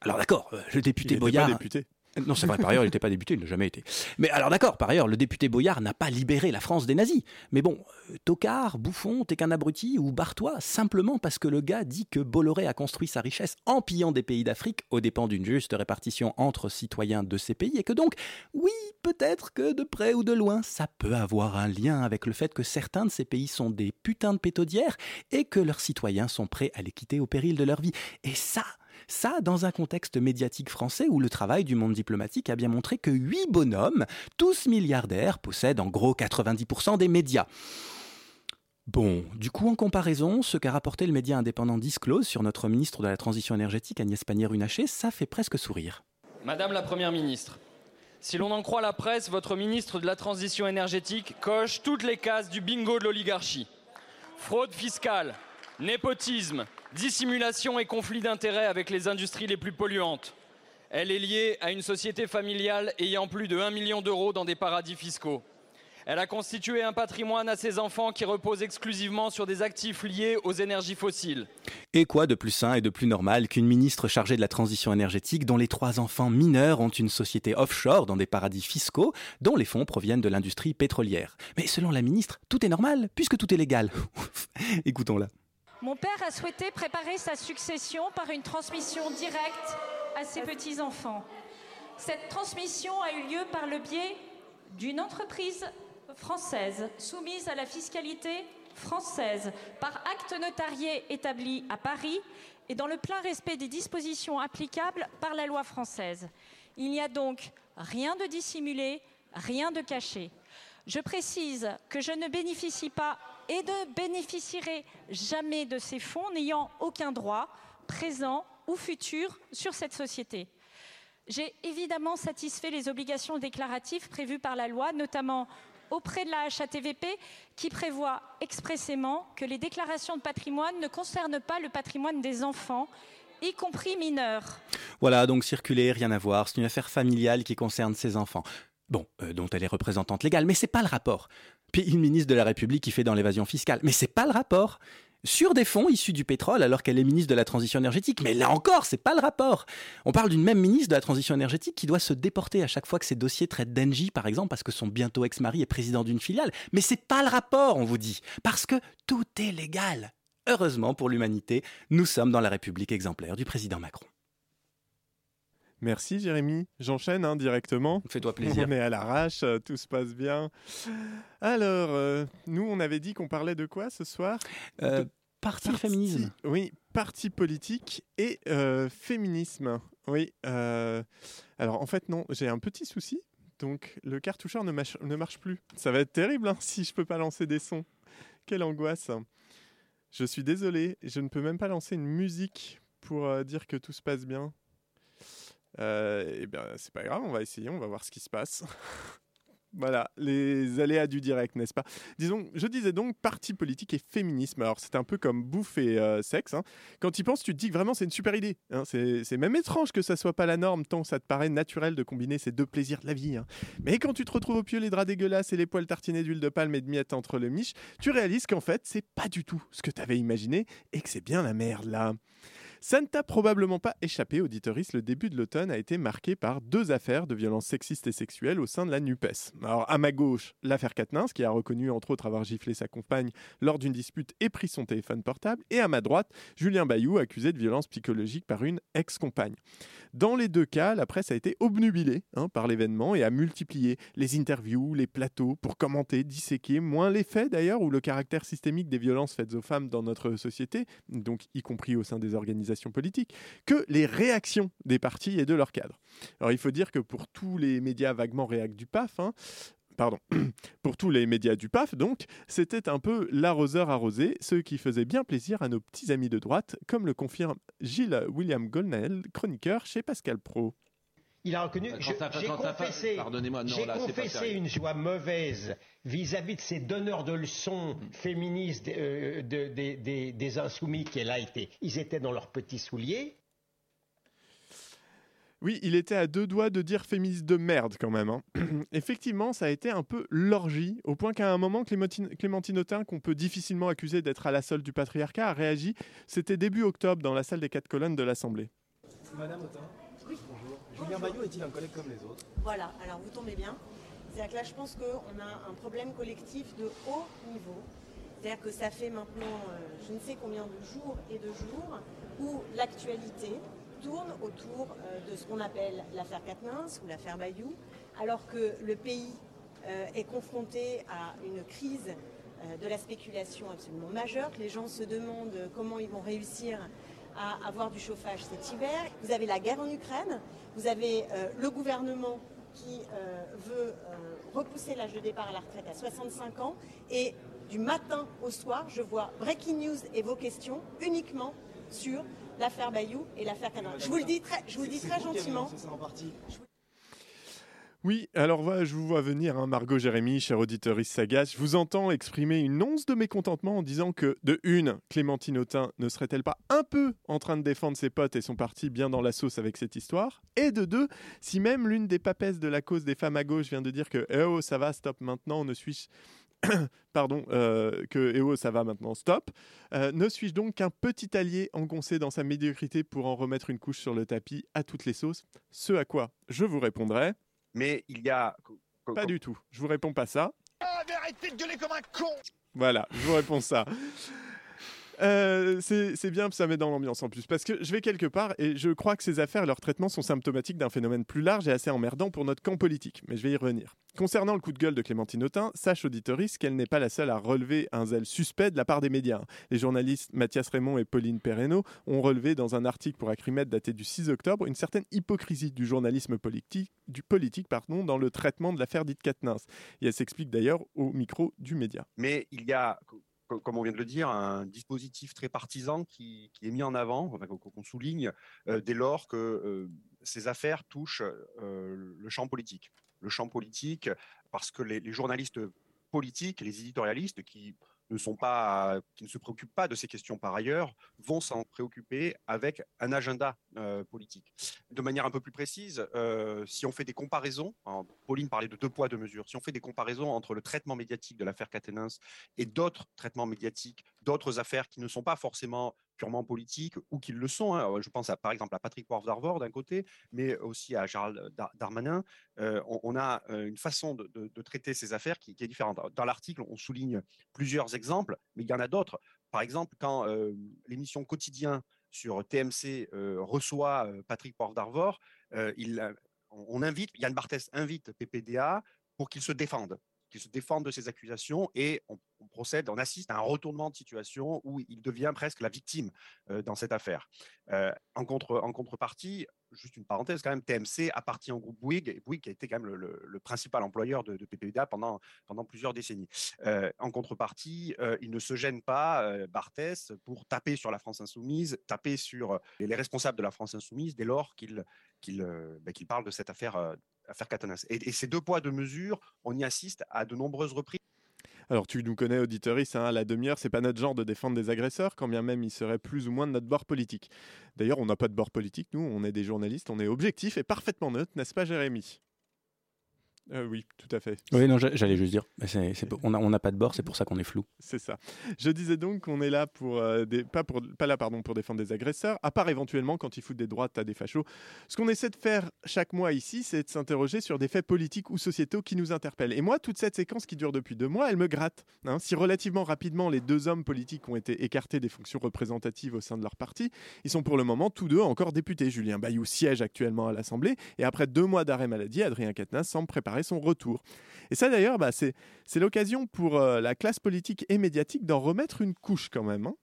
Alors d'accord, euh, le député Il était pas Boyard... député. Non, c'est vrai, par ailleurs, il n'était pas député, il n'a jamais été. Mais alors d'accord, par ailleurs, le député Boyard n'a pas libéré la France des nazis. Mais bon, euh, tocard, bouffon, t'es qu'un abruti ou bartois, simplement parce que le gars dit que Bolloré a construit sa richesse en pillant des pays d'Afrique aux dépens d'une juste répartition entre citoyens de ces pays et que donc, oui, peut-être que de près ou de loin, ça peut avoir un lien avec le fait que certains de ces pays sont des putains de pétaudières et que leurs citoyens sont prêts à les quitter au péril de leur vie. Et ça, ça, dans un contexte médiatique français où le travail du monde diplomatique a bien montré que huit bonhommes, tous milliardaires, possèdent en gros 90% des médias. Bon, du coup, en comparaison, ce qu'a rapporté le média indépendant Disclose sur notre ministre de la Transition énergétique, Agnès Pannier-Runacher, ça fait presque sourire. Madame la Première ministre, si l'on en croit la presse, votre ministre de la Transition énergétique coche toutes les cases du bingo de l'oligarchie. Fraude fiscale, népotisme, dissimulation et conflit d'intérêts avec les industries les plus polluantes. Elle est liée à une société familiale ayant plus de 1 million d'euros dans des paradis fiscaux. Elle a constitué un patrimoine à ses enfants qui repose exclusivement sur des actifs liés aux énergies fossiles. Et quoi de plus sain et de plus normal qu'une ministre chargée de la transition énergétique dont les trois enfants mineurs ont une société offshore dans des paradis fiscaux dont les fonds proviennent de l'industrie pétrolière Mais selon la ministre, tout est normal puisque tout est légal. Écoutons-la. Mon père a souhaité préparer sa succession par une transmission directe à ses petits-enfants. Cette transmission a eu lieu par le biais d'une entreprise française soumise à la fiscalité française par acte notarié établi à Paris et dans le plein respect des dispositions applicables par la loi française. Il n'y a donc rien de dissimulé, rien de caché. Je précise que je ne bénéficie pas et ne bénéficierai jamais de ces fonds n'ayant aucun droit, présent ou futur, sur cette société. J'ai évidemment satisfait les obligations déclaratives prévues par la loi, notamment auprès de la HATVP, qui prévoit expressément que les déclarations de patrimoine ne concernent pas le patrimoine des enfants, y compris mineurs. Voilà, donc circuler, rien à voir, c'est une affaire familiale qui concerne ses enfants. Bon, euh, dont elle est représentante légale, mais c'est pas le rapport. Puis une ministre de la République qui fait dans l'évasion fiscale, mais c'est pas le rapport sur des fonds issus du pétrole alors qu'elle est ministre de la transition énergétique. Mais là encore, c'est pas le rapport. On parle d'une même ministre de la transition énergétique qui doit se déporter à chaque fois que ses dossiers traitent d'Engie, par exemple, parce que son bientôt ex-mari est président d'une filiale. Mais c'est pas le rapport, on vous dit. Parce que tout est légal. Heureusement pour l'humanité, nous sommes dans la République exemplaire du président Macron. Merci Jérémy. J'enchaîne hein, directement. Fais-toi plaisir. On est à l'arrache, euh, tout se passe bien. Alors, euh, nous, on avait dit qu'on parlait de quoi ce soir? Euh, Parti, féminisme. Oui, parti politique et féminisme. Oui. alors, en fait, non, j'ai un petit souci. Donc, le cartoucheur ne, ne marche plus. Ça va être terrible hein, si je peux pas lancer des sons. Quelle angoisse. Je suis désolé, je ne peux même pas lancer une musique pour dire que tout se passe bien. Euh, et bien, c'est pas grave, on va essayer, on va voir ce qui se passe. Voilà, les aléas du direct, n'est-ce pas? Disons, je disais donc parti politique et féminisme. Alors, c'est un peu comme bouffe et euh, sexe. Hein. Quand tu y penses, tu te dis que vraiment c'est une super idée. Hein. C'est même étrange que ça soit pas la norme, tant ça te paraît naturel de combiner ces deux plaisirs de la vie. Hein. Mais quand tu te retrouves au pieu les draps dégueulasses et les poils tartinés d'huile de palme et de miettes entre le miche, tu réalises qu'en fait, c'est pas du tout ce que tu avais imaginé et que c'est bien la merde là. Ça ne t'a probablement pas échappé, auditoris, le début de l'automne a été marqué par deux affaires de violences sexistes et sexuelles au sein de la NUPES. Alors, à ma gauche, l'affaire Katnins, qui a reconnu entre autres avoir giflé sa compagne lors d'une dispute et pris son téléphone portable, et à ma droite, Julien Bayou, accusé de violence psychologique par une ex-compagne. Dans les deux cas, la presse a été obnubilée hein, par l'événement et a multiplié les interviews, les plateaux pour commenter, disséquer, moins les faits d'ailleurs, ou le caractère systémique des violences faites aux femmes dans notre société, donc y compris au sein des organisations politique, que les réactions des partis et de leurs cadres. Alors il faut dire que pour tous les médias vaguement réac du PAF, hein, pardon, pour tous les médias du PAF, donc, c'était un peu l'arroseur arrosé, ce qui faisait bien plaisir à nos petits amis de droite, comme le confirme Gilles William Golnael, chroniqueur chez Pascal Pro. Il a reconnu. J'ai confessé, confessé une joie mauvaise vis-à-vis de ces donneurs de leçons féministes euh, des insoumis qu'elle a été. Ils étaient dans leurs petits souliers. Oui, il était à deux doigts de dire féministe de merde quand même. Hein. Effectivement, ça a été un peu l'orgie, au point qu'à un moment, Clémentine, Autain, qu'on peut difficilement accuser d'être à la solde du patriarcat, a réagi. C'était début octobre dans la salle des quatre colonnes de l'Assemblée. Madame Autain. Julien Bayou est-il un collègue comme les autres? Voilà, alors vous tombez bien. C'est-à-dire que là, je pense qu'on a un problème collectif de haut niveau. C'est-à-dire que ça fait maintenant euh, je ne sais combien de jours et de jours où l'actualité tourne autour euh, de ce qu'on appelle l'affaire Quatennens ou l'affaire Bayou, alors que le pays euh, est confronté à une crise de la spéculation absolument majeure, que les gens se demandent comment ils vont réussir à avoir du chauffage cet hiver. Vous avez la guerre en Ukraine, vous avez euh, le gouvernement qui euh, veut euh, repousser l'âge de départ à la retraite à 65 ans et du matin au soir, je vois breaking news et vos questions uniquement sur l'affaire Bayou et l'affaire Canin. Je vous le dis très, je vous le dis très gentiment. lancé ça en partie. Oui, alors voilà, je vous vois venir, hein, Margot Jérémy, cher auditeur Sagas. Je vous entends exprimer une once de mécontentement en disant que, de une, Clémentine Autain ne serait-elle pas un peu en train de défendre ses potes et son parti bien dans la sauce avec cette histoire? Et de deux, si même l'une des papesses de la cause des femmes à gauche vient de dire que eh oh, ça va, stop maintenant, ne suis-je. Pardon, euh, que eh oh, ça va maintenant, stop. Euh, ne suis-je donc qu'un petit allié engoncé dans sa médiocrité pour en remettre une couche sur le tapis à toutes les sauces? Ce à quoi je vous répondrai. Mais il y a. Pas du tout. Je vous réponds pas ça. Ah, mais arrêtez de gueuler comme un con Voilà, je vous réponds ça. Euh, c'est bien, ça met dans l'ambiance en plus. Parce que je vais quelque part et je crois que ces affaires et leur traitement sont symptomatiques d'un phénomène plus large et assez emmerdant pour notre camp politique. Mais je vais y revenir. Concernant le coup de gueule de Clémentine Autain, sache auditoris qu'elle n'est pas la seule à relever un zèle suspect de la part des médias. Les journalistes Mathias Raymond et Pauline Perreno ont relevé dans un article pour Acrimed daté du 6 octobre une certaine hypocrisie du journalisme politique, du politique pardon, dans le traitement de l'affaire dite Quatennens. Et elle s'explique d'ailleurs au micro du média. Mais il y a, comme on vient de le dire, un dispositif très partisan qui, est mis en avant, qu'on souligne euh, dès lors que euh, ces affaires touchent euh, le champ politique. Le champ politique, parce que les journalistes politiques, les éditorialistes qui ne sont pas, qui ne se préoccupent pas de ces questions par ailleurs, vont s'en préoccuper avec un agenda euh, politique. De manière un peu plus précise, euh, si on fait des comparaisons, hein, Pauline parlait de deux poids deux mesures, si on fait des comparaisons entre le traitement médiatique de l'affaire Catenins et d'autres traitements médiatiques, d'autres affaires qui ne sont pas forcément purement politiques ou qui le sont. hein. Je pense à, par exemple à Patrick Poivre d'Arvor d'un côté, mais aussi à Gérald Dar- Darmanin. Euh, on, a euh, une façon de, traiter ces affaires qui, est différente. Dans l'article, on souligne plusieurs exemples, mais il y en a d'autres. Par exemple, quand euh, l'émission Quotidien sur TMC reçoit Patrick Poivre d'Arvor, on invite, Yann Barthès invite PPDA pour qu'il se défende se défende de ces accusations et on, procède, on assiste à un retournement de situation où il devient presque la victime euh, dans cette affaire. Euh, en, contre, en contrepartie, juste une parenthèse quand même, TMC appartient au groupe Bouygues, et Bouygues a été quand même le, principal employeur de, de PPDA pendant, pendant plusieurs décennies. Euh, en contrepartie, il ne se gêne pas, euh, pour taper sur la France insoumise, taper sur les, les responsables de la France insoumise dès lors qu'il qu'il parle de cette affaire, affaire Catanas. Et, ces deux poids, deux mesures, on y assiste à de nombreuses reprises. Alors tu nous connais, auditeuris, hein, à la demi-heure, c'est pas notre genre de défendre des agresseurs, quand bien même ils seraient plus ou moins de notre bord politique. D'ailleurs, on n'a pas de bord politique, nous, on est des journalistes, on est objectifs et parfaitement neutres, n'est-ce pas Jérémy? Euh, Oui, tout à fait. Oui, non, j'a- j'allais juste dire, n'a on n'a pas de bord, c'est pour ça qu'on est flou. C'est ça. Je disais donc qu'on est là pour, euh, des, pas, pour pas là pardon, pour défendre des agresseurs, à part éventuellement quand ils foutent des droites à des fachos. Ce qu'on essaie de faire chaque mois ici, c'est de s'interroger sur des faits politiques ou sociétaux qui nous interpellent. Et moi, toute cette séquence qui dure depuis deux mois, elle me gratte. hein. Si relativement rapidement les deux hommes politiques ont été écartés des fonctions représentatives au sein de leur parti, ils sont pour le moment tous deux encore députés. Julien Bayou siège actuellement à l'Assemblée et après deux mois d'arrêt maladie, Adrien Quatennens semble préparer son retour. Et ça d'ailleurs, bah, c'est c'est l'occasion pour euh, la classe politique et médiatique d'en remettre une couche quand même. hein.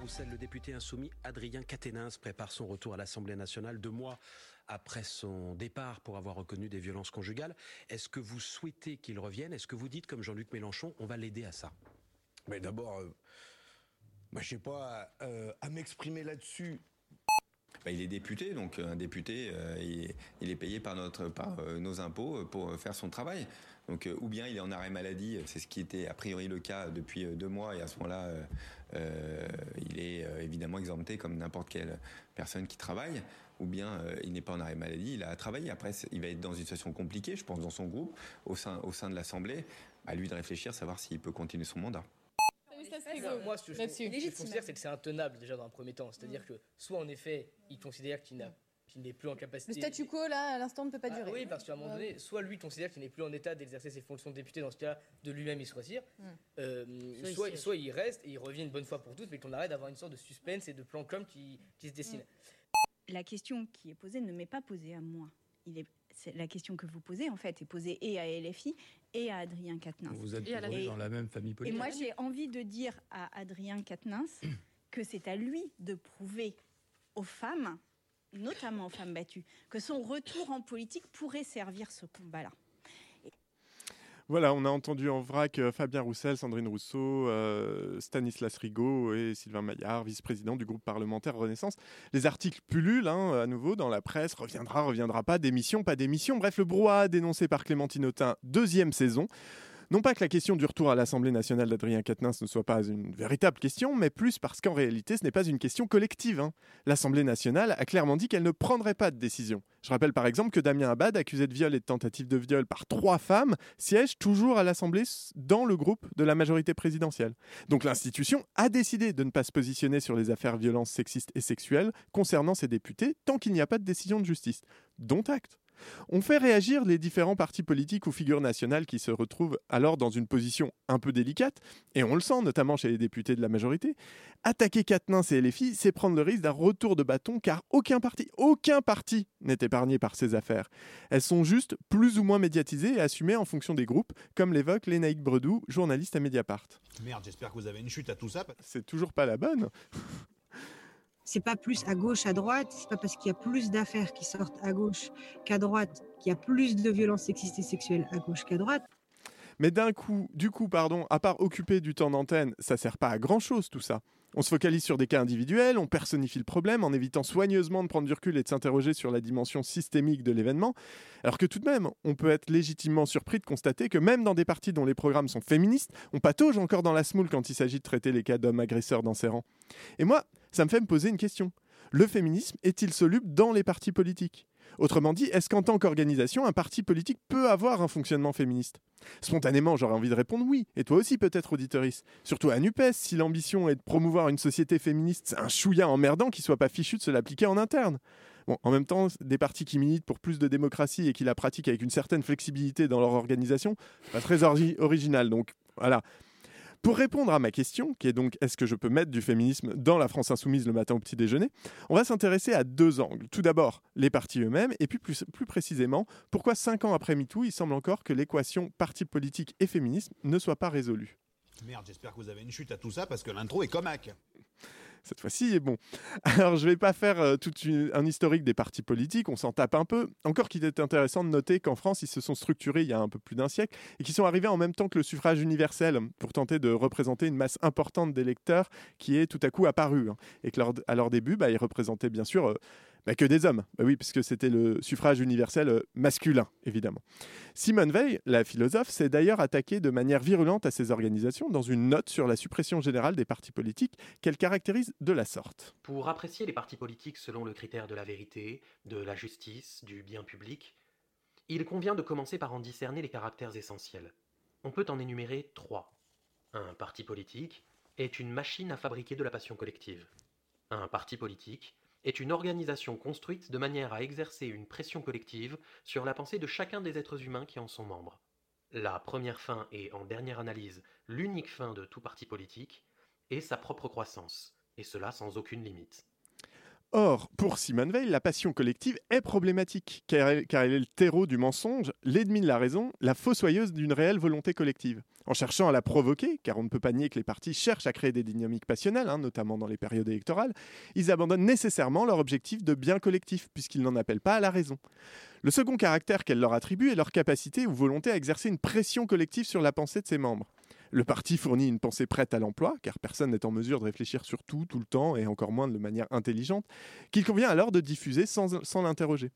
Roussel, le député insoumis Adrien Quatennens prépare son retour à l'Assemblée nationale deux mois après son départ pour avoir reconnu des violences conjugales. Est-ce que vous souhaitez qu'il revienne? Est-ce que vous dites, comme Jean-Luc Mélenchon, on va l'aider à ça? Mais d'abord, euh, moi, je sais pas euh, à m'exprimer là-dessus. Bah, il est député, donc euh, un député, euh, il, est, payé par, notre, par euh, nos impôts pour faire son travail. Donc, ou bien il est en arrêt maladie, c'est ce qui était a priori le cas depuis deux mois, et à ce moment-là, il est évidemment exempté comme n'importe quelle personne qui travaille. Ou bien il n'est pas en arrêt maladie, il a travaillé. Après, il va être dans une situation compliquée, je pense, dans son groupe, au sein, au sein de l'Assemblée. À lui de réfléchir, savoir s'il peut continuer son mandat. Moi, ce que je, ce que je considère, c'est que c'est intenable déjà dans un premier temps. C'est-à-dire que soit en effet, il considère qu'il n'a qu'il n'est plus en Le capacité. statu quo, là, à l'instant, ne peut pas Ah durer. oui, parce qu'à un moment Ouais. donné, soit lui considère qu'il n'est plus en état d'exercer ses fonctions de député, dans ce cas, de lui-même y choisir, Mm. euh, Soit il soit, il reste et il revient une bonne fois pour toutes, mais qu'on arrête d'avoir une sorte de suspense et de plan com qui, qui se dessine. La question qui est posée ne m'est pas posée à moi. Il est, c'est la question que vous posez, en fait, est posée et à LFI et à Adrien Quatennens. Vous êtes Et dans la même famille Et politique. moi, j'ai envie de dire à Adrien Quatennens que c'est à lui de prouver aux femmes, notamment aux femmes battues, que son retour en politique pourrait servir ce combat-là. Voilà, on a entendu en vrac euh, Fabien Roussel, Sandrine Rousseau, euh, Stanislas Rigaud et Sylvain Maillard, vice-président du groupe parlementaire Renaissance. Les articles pullulent hein, à nouveau dans la presse, reviendra, reviendra pas, démission, pas démission. Bref, le brouhaha dénoncé par Clémentine Autain, deuxième saison. Non pas que la question du retour à l'Assemblée nationale d'Adrien Quatennens ne soit pas une véritable question, mais plus parce qu'en réalité, ce n'est pas une question collective. hein. L'Assemblée nationale a clairement dit qu'elle ne prendrait pas de décision. Je rappelle par exemple que Damien Abad, accusé de viol et de tentative de viol par trois femmes, siège toujours à l'Assemblée dans le groupe de la majorité présidentielle. Donc l'institution a décidé de ne pas se positionner sur les affaires violences sexistes et sexuelles concernant ses députés tant qu'il n'y a pas de décision de justice. Dont acte. On fait réagir les différents partis politiques ou figures nationales qui se retrouvent alors dans une position un peu délicate, et on le sent notamment chez les députés de la majorité. Attaquer Quatennens et LFI, c'est prendre le risque d'un retour de bâton car aucun parti, aucun parti n'est épargné par ces affaires. Elles sont juste plus ou moins médiatisées et assumées en fonction des groupes, comme l'évoque Lénaïque Bredou, journaliste à Mediapart. Merde, j'espère que vous avez une chute à tout ça. C'est toujours pas la bonne. C'est pas plus à gauche, à droite, c'est pas parce qu'il y a plus d'affaires qui sortent à gauche qu'à droite qu'il y a plus de violences sexistes et sexuelles à gauche qu'à droite. Mais d'un coup, du coup, pardon, à part occuper du temps d'antenne, ça sert pas à grand chose tout ça. On se focalise sur des cas individuels, on personnifie le problème en évitant soigneusement de prendre du recul et de s'interroger sur la dimension systémique de l'événement, alors que tout de même, on peut être légitimement surpris de constater que même dans des partis dont les programmes sont féministes, on patauge encore dans la smoule quand il s'agit de traiter les cas d'hommes agresseurs dans ses rangs. Et moi, ça me fait me poser une question. Le féminisme est-il soluble dans les partis politiques? Autrement dit, est-ce qu'en tant qu'organisation, un parti politique peut avoir un fonctionnement féministe? Spontanément, j'aurais envie de répondre oui, et toi aussi peut-être, auditoris. Surtout à NUPES, si l'ambition est de promouvoir une société féministe, c'est un chouïa emmerdant qui soit pas fichu de se l'appliquer en interne. Bon, en même temps, des partis qui militent pour plus de démocratie et qui la pratiquent avec une certaine flexibilité dans leur organisation, c'est pas très ori- original. Donc voilà. Pour répondre à ma question, qui est donc est-ce que je peux mettre du féminisme dans la France insoumise le matin au petit déjeuner, on va s'intéresser à deux angles. Tout d'abord, les partis eux-mêmes, et puis plus, précisément, pourquoi cinq ans après MeToo, il semble encore que l'équation parti politique et féminisme ne soit pas résolue? Merde, j'espère que vous avez une chute à tout ça parce que l'intro est comaque. Cette fois-ci bon. Alors, je ne vais pas faire euh, tout un historique des partis politiques, on s'en tape un peu. Encore qu'il est intéressant de noter qu'en France, ils se sont structurés il y a un peu plus d'un siècle et qu'ils sont arrivés en même temps que le suffrage universel pour tenter de représenter une masse importante d'électeurs qui est tout à coup apparue. hein. Et que leur- à leur début, bah, ils représentaient bien sûr euh, bah, que des hommes. Bah oui, puisque c'était le suffrage universel euh, masculin, évidemment. Simone Veil, la philosophe, s'est d'ailleurs attaquée de manière virulente à ces organisations dans une note sur la suppression générale des partis politiques qu'elle caractérise de la sorte. Pour apprécier les partis politiques selon le critère de la vérité, de la justice, du bien public, il convient de commencer par en discerner les caractères essentiels. On peut en énumérer trois. Un parti politique est une machine à fabriquer de la passion collective. Un parti politique est une organisation construite de manière à exercer une pression collective sur la pensée de chacun des êtres humains qui en sont membres. La première fin et en dernière analyse l'unique fin de tout parti politique est sa propre croissance, et cela sans aucune limite. Or, pour Simone Veil, la passion collective est problématique, car elle, est le terreau du mensonge, l'ennemi de la raison, la fossoyeuse d'une réelle volonté collective. En cherchant à la provoquer, car on ne peut pas nier que les partis cherchent à créer des dynamiques passionnelles, hein, notamment dans les périodes électorales, ils abandonnent nécessairement leur objectif de bien collectif, puisqu'ils n'en appellent pas à la raison. Le second caractère qu'elle leur attribue est leur capacité ou volonté à exercer une pression collective sur la pensée de ses membres. Le parti fournit une pensée prête à l'emploi, car personne n'est en mesure de réfléchir sur tout, tout le temps, et encore moins de manière intelligente, qu'il convient alors de diffuser sans, sans l'interroger.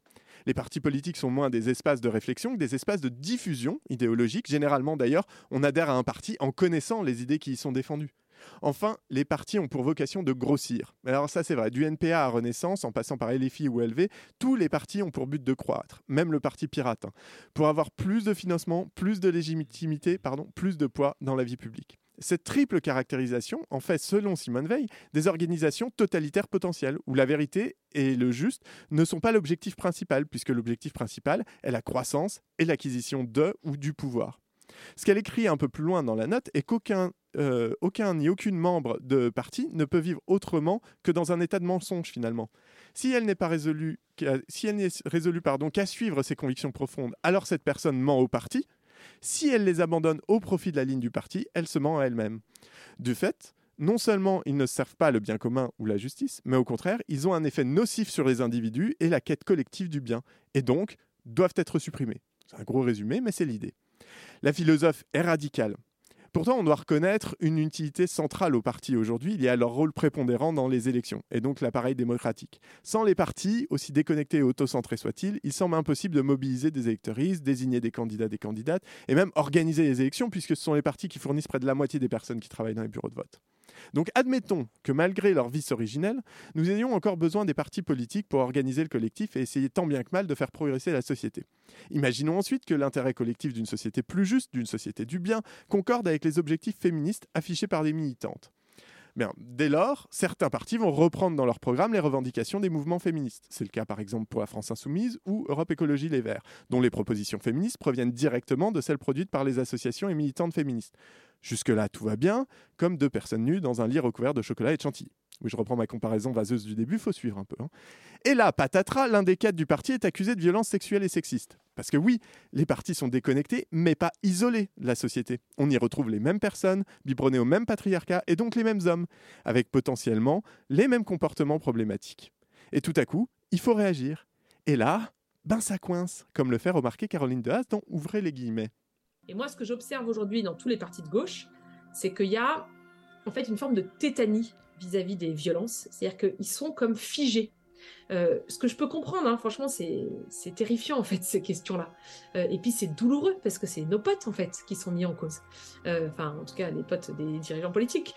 Les partis politiques sont moins des espaces de réflexion que des espaces de diffusion idéologique. Généralement d'ailleurs, on adhère à un parti en connaissant les idées qui y sont défendues. Enfin, les partis ont pour vocation de grossir. Alors ça c'est vrai, du NPA à Renaissance, en passant par LFI ou LV, tous les partis ont pour but de croître, même le parti pirate, hein, pour avoir plus de financement, plus de légitimité, pardon, plus de poids dans la vie publique. Cette triple caractérisation en fait, selon Simone Veil, des organisations totalitaires potentielles, où la vérité et le juste ne sont pas l'objectif principal, puisque l'objectif principal est la croissance et l'acquisition de ou du pouvoir. Ce qu'elle écrit un peu plus loin dans la note est qu'aucun euh, aucun ni aucune membre de parti ne peut vivre autrement que dans un état de mensonge finalement. Si elle n'est pas résolue, si elle n'est qu'à suivre ses convictions profondes, alors cette personne ment au parti. Si elle les abandonne au profit de la ligne du parti, elle se ment à elle-même. Du fait, non seulement ils ne servent pas le bien commun ou la justice, mais au contraire, ils ont un effet nocif sur les individus et la quête collective du bien, et donc doivent être supprimés. C'est un gros résumé, mais c'est l'idée. La philosophe est radicale. Pourtant, on doit reconnaître une utilité centrale aux partis aujourd'hui. Y a leur rôle prépondérant dans les élections, et donc l'appareil démocratique. Sans les partis, aussi déconnectés et autocentrés soient-ils, il semble impossible de mobiliser des électoristes, désigner des candidats, des candidates, et même organiser les élections, puisque ce sont les partis qui fournissent près de la moitié des personnes qui travaillent dans les bureaux de vote. Donc admettons que malgré leur vice originel, nous ayons encore besoin des partis politiques pour organiser le collectif et essayer tant bien que mal de faire progresser la société. Imaginons ensuite que l'intérêt collectif d'une société plus juste, d'une société du bien, concorde avec les objectifs féministes affichés par des militantes. Bien, dès lors, certains partis vont reprendre dans leur programme les revendications des mouvements féministes. C'est le cas par exemple pour la France Insoumise ou Europe Écologie Les Verts, dont les propositions féministes proviennent directement de celles produites par les associations et militantes féministes. Jusque-là, tout va bien, comme deux personnes nues dans un lit recouvert de chocolat et de chantilly. Oui, je reprends ma comparaison vaseuse du début, faut suivre un peu. Hein. Et là, patatras, l'un des cadres du parti est accusé de violence sexuelle et sexiste. Parce que oui, les partis sont déconnectés, mais pas isolés de la société. On y retrouve les mêmes personnes, biberonnées au même patriarcat, et donc les mêmes hommes, avec potentiellement les mêmes comportements problématiques. Et tout à coup, il faut réagir. Et là, ben ça coince, comme le fait remarquer Caroline Dehaas dans Ouvrez les guillemets. Et moi, ce que j'observe aujourd'hui dans tous les partis de gauche, c'est qu'il y a en fait une forme de tétanie vis-à-vis des violences. C'est-à-dire qu'ils sont comme figés. Euh, ce que je peux comprendre, hein, franchement, c'est terrifiant en fait ces questions-là. Euh, et puis c'est douloureux parce que c'est nos potes en fait qui sont mis en cause. Euh, enfin, en tout cas, les potes des dirigeants politiques.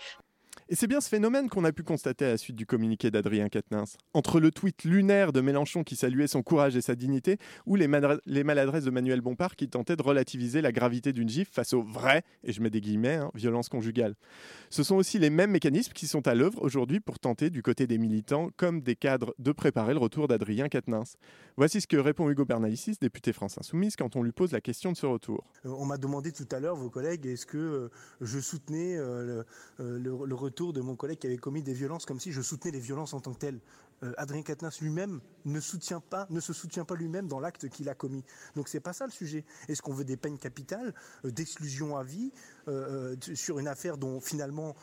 Et c'est bien ce phénomène qu'on a pu constater à la suite du communiqué d'Adrien Quatennens. Entre le tweet lunaire de Mélenchon qui saluait son courage et sa dignité, ou les, maladresses de Manuel Bompard qui tentait de relativiser la gravité d'une gifle face aux vraies, et je mets des guillemets, hein, violences conjugales. Ce sont aussi les mêmes mécanismes qui sont à l'œuvre aujourd'hui pour tenter, du côté des militants comme des cadres, de préparer le retour d'Adrien Quatennens. Voici ce que répond Hugo Bernalicis, député France Insoumise, quand on lui pose la question de ce retour. Euh, on m'a demandé tout à l'heure, vos collègues, est-ce que euh, je soutenais euh, le retour de mon collègue qui avait commis des violences comme si je soutenais les violences en tant que telles. Euh, Adrien Quatennens lui-même ne soutient pas, ne se soutient pas lui-même dans l'acte qu'il a commis. Donc c'est pas ça le sujet. Est-ce qu'on veut des peines capitales, euh, d'exclusion à vie euh, sur une affaire dont finalement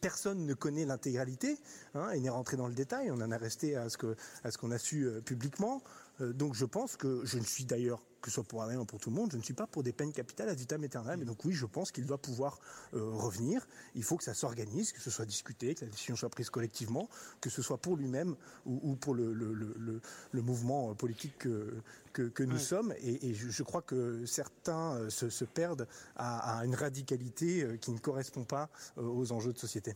personne ne connaît l'intégralité hein, et n'est rentré dans le détail. On en a resté à ce à ce qu'on a su publiquement. Donc je pense que je ne suis d'ailleurs que ce soit pour Adrien ou pour tout le monde, je ne suis pas pour des peines capitales à vitam aeternam. Et donc oui, je pense qu'il doit pouvoir revenir. Il faut que ça s'organise, que ce soit discuté, que la décision soit prise collectivement, que ce soit pour lui-même ou, pour le, le, mouvement euh, politique que, que, nous sommes. Et, je, crois que certains euh, se, perdent à, à, une radicalité euh, qui ne correspond pas aux enjeux de société.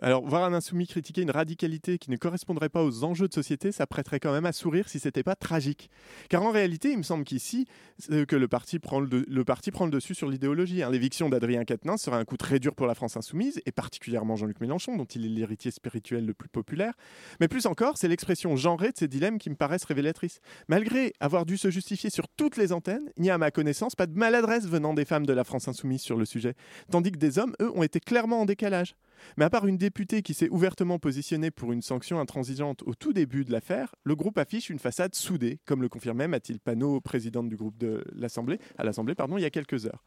Alors, voir un insoumis critiquer une radicalité qui ne correspondrait pas aux enjeux de société, ça prêterait quand même à sourire si c'était pas tragique. Car en réalité, il me semble qu'ici, euh, que le parti prend le, parti prend le dessus sur l'idéologie. Hein. L'éviction d'Adrien Quatennens serait un coup très dur pour la France insoumise, et particulièrement Jean-Luc Mélenchon, dont il est l'héritier spirituel le plus populaire. Mais plus encore, c'est l'expression genrée de ces dilemmes qui me paraissent révélatrices. Malgré avoir dû se justifier sur toutes les antennes, il n'y a à ma connaissance pas de maladresse venant des femmes de la France insoumise sur le sujet. Tandis que des hommes, eux, ont été clairement en décalage. Mais à part une députée qui s'est ouvertement positionnée pour une sanction intransigeante au tout début de l'affaire, le groupe affiche une façade soudée, comme le confirmait Mathilde Panot, présidente du groupe de l'Assemblée, à l'Assemblée pardon, il y a quelques heures.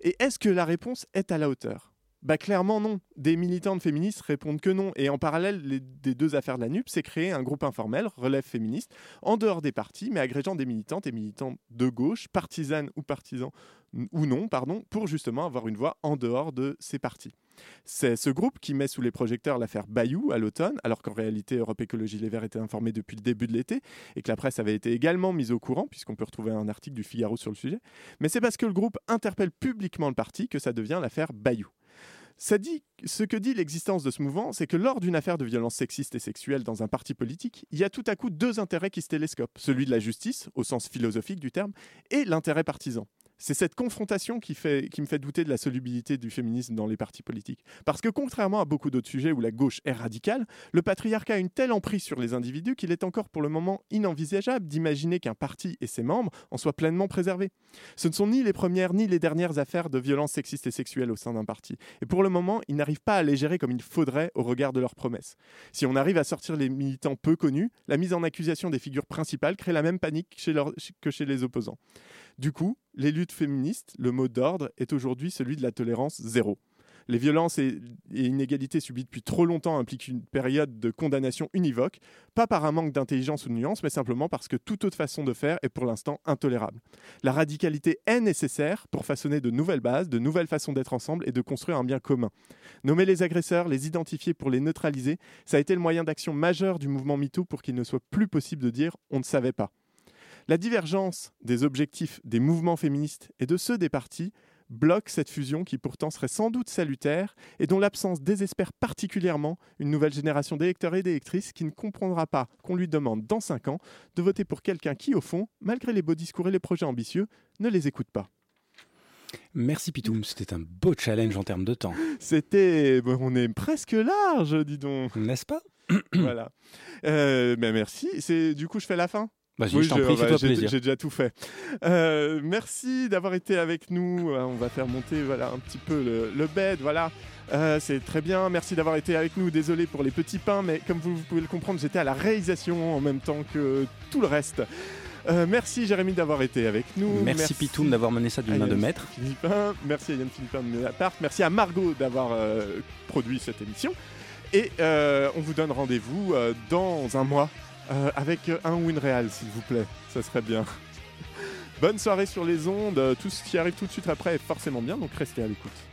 Et est-ce que la réponse est à la hauteur? Bah clairement non. Des militantes féministes répondent que non. Et en parallèle des deux affaires de la NUP, c'est créer un groupe informel, Relève féministe, en dehors des partis, mais agrégeant des militantes et militants de gauche, partisanes ou partisans ou non, pardon, pour justement avoir une voix en dehors de ces partis. C'est ce groupe qui met sous les projecteurs l'affaire Bayou à l'automne, alors qu'en réalité Europe Écologie Les Verts était informé depuis le début de l'été et que la presse avait été également mise au courant, puisqu'on peut retrouver un article du Figaro sur le sujet. Mais c'est parce que le groupe interpelle publiquement le parti que ça devient l'affaire Bayou. Ça dit, ce que dit l'existence de ce mouvement, c'est que lors d'une affaire de violence sexiste et sexuelle dans un parti politique, il y a tout à coup deux intérêts qui se télescopent, celui de la justice, au sens philosophique du terme, et l'intérêt partisan. C'est cette confrontation qui, me fait douter de la solubilité du féminisme dans les partis politiques. Parce que contrairement à beaucoup d'autres sujets où la gauche est radicale, le patriarcat a une telle emprise sur les individus qu'il est encore pour le moment inenvisageable d'imaginer qu'un parti et ses membres en soient pleinement préservés. Ce ne sont ni les premières ni les dernières affaires de violences sexistes et sexuelles au sein d'un parti. Et pour le moment, ils n'arrivent pas à les gérer comme il faudrait au regard de leurs promesses. Si on arrive à sortir les militants peu connus, la mise en accusation des figures principales crée la même panique chez que chez les opposants. Du coup, les luttes féministes, le mot d'ordre est aujourd'hui celui de la tolérance zéro. Les violences et, inégalités subies depuis trop longtemps impliquent une période de condamnation univoque, pas par un manque d'intelligence ou de nuance, mais simplement parce que toute autre façon de faire est pour l'instant intolérable. La radicalité est nécessaire pour façonner de nouvelles bases, de nouvelles façons d'être ensemble et de construire un bien commun. Nommer les agresseurs, les identifier pour les neutraliser, ça a été le moyen d'action majeur du mouvement MeToo pour qu'il ne soit plus possible de dire on ne savait pas. La divergence des objectifs des mouvements féministes et de ceux des partis bloque cette fusion qui pourtant serait sans doute salutaire et dont l'absence désespère particulièrement une nouvelle génération d'électeurs et d'électrices qui ne comprendra pas qu'on lui demande dans 5 ans de voter pour quelqu'un qui, au fond, malgré les beaux discours et les projets ambitieux, ne les écoute pas. Merci Pitoum, c'était un beau challenge en termes de temps. C'était... bon, on est presque large, dis donc. N'est-ce pas? Voilà. Euh, ben merci. C'est Du coup, je fais la fin Vas-y, je t'en prie, fais-toi j'ai- plaisir. J'ai déjà tout fait. Euh, merci d'avoir été avec nous. Euh, On va faire monter voilà, un petit peu le, le bed. Voilà. Euh, c'est très bien. Merci d'avoir été avec nous. Désolé pour les petits pains, mais comme vous, vous pouvez le comprendre, j'étais à la réalisation en même temps que tout le reste. Euh, merci Jérémy d'avoir été avec nous. Merci, Pitoum d'avoir mené ça d'une main de maître. Philippin. Merci à Yann Philippin de Ménapart. Merci à Margot d'avoir euh, produit cette émission. Et on vous donne rendez-vous dans un mois euh, avec un win real, s'il vous plaît. Ça serait bien. Bonne soirée sur les ondes. Tout ce qui arrive tout de suite après est forcément bien, donc restez à l'écoute.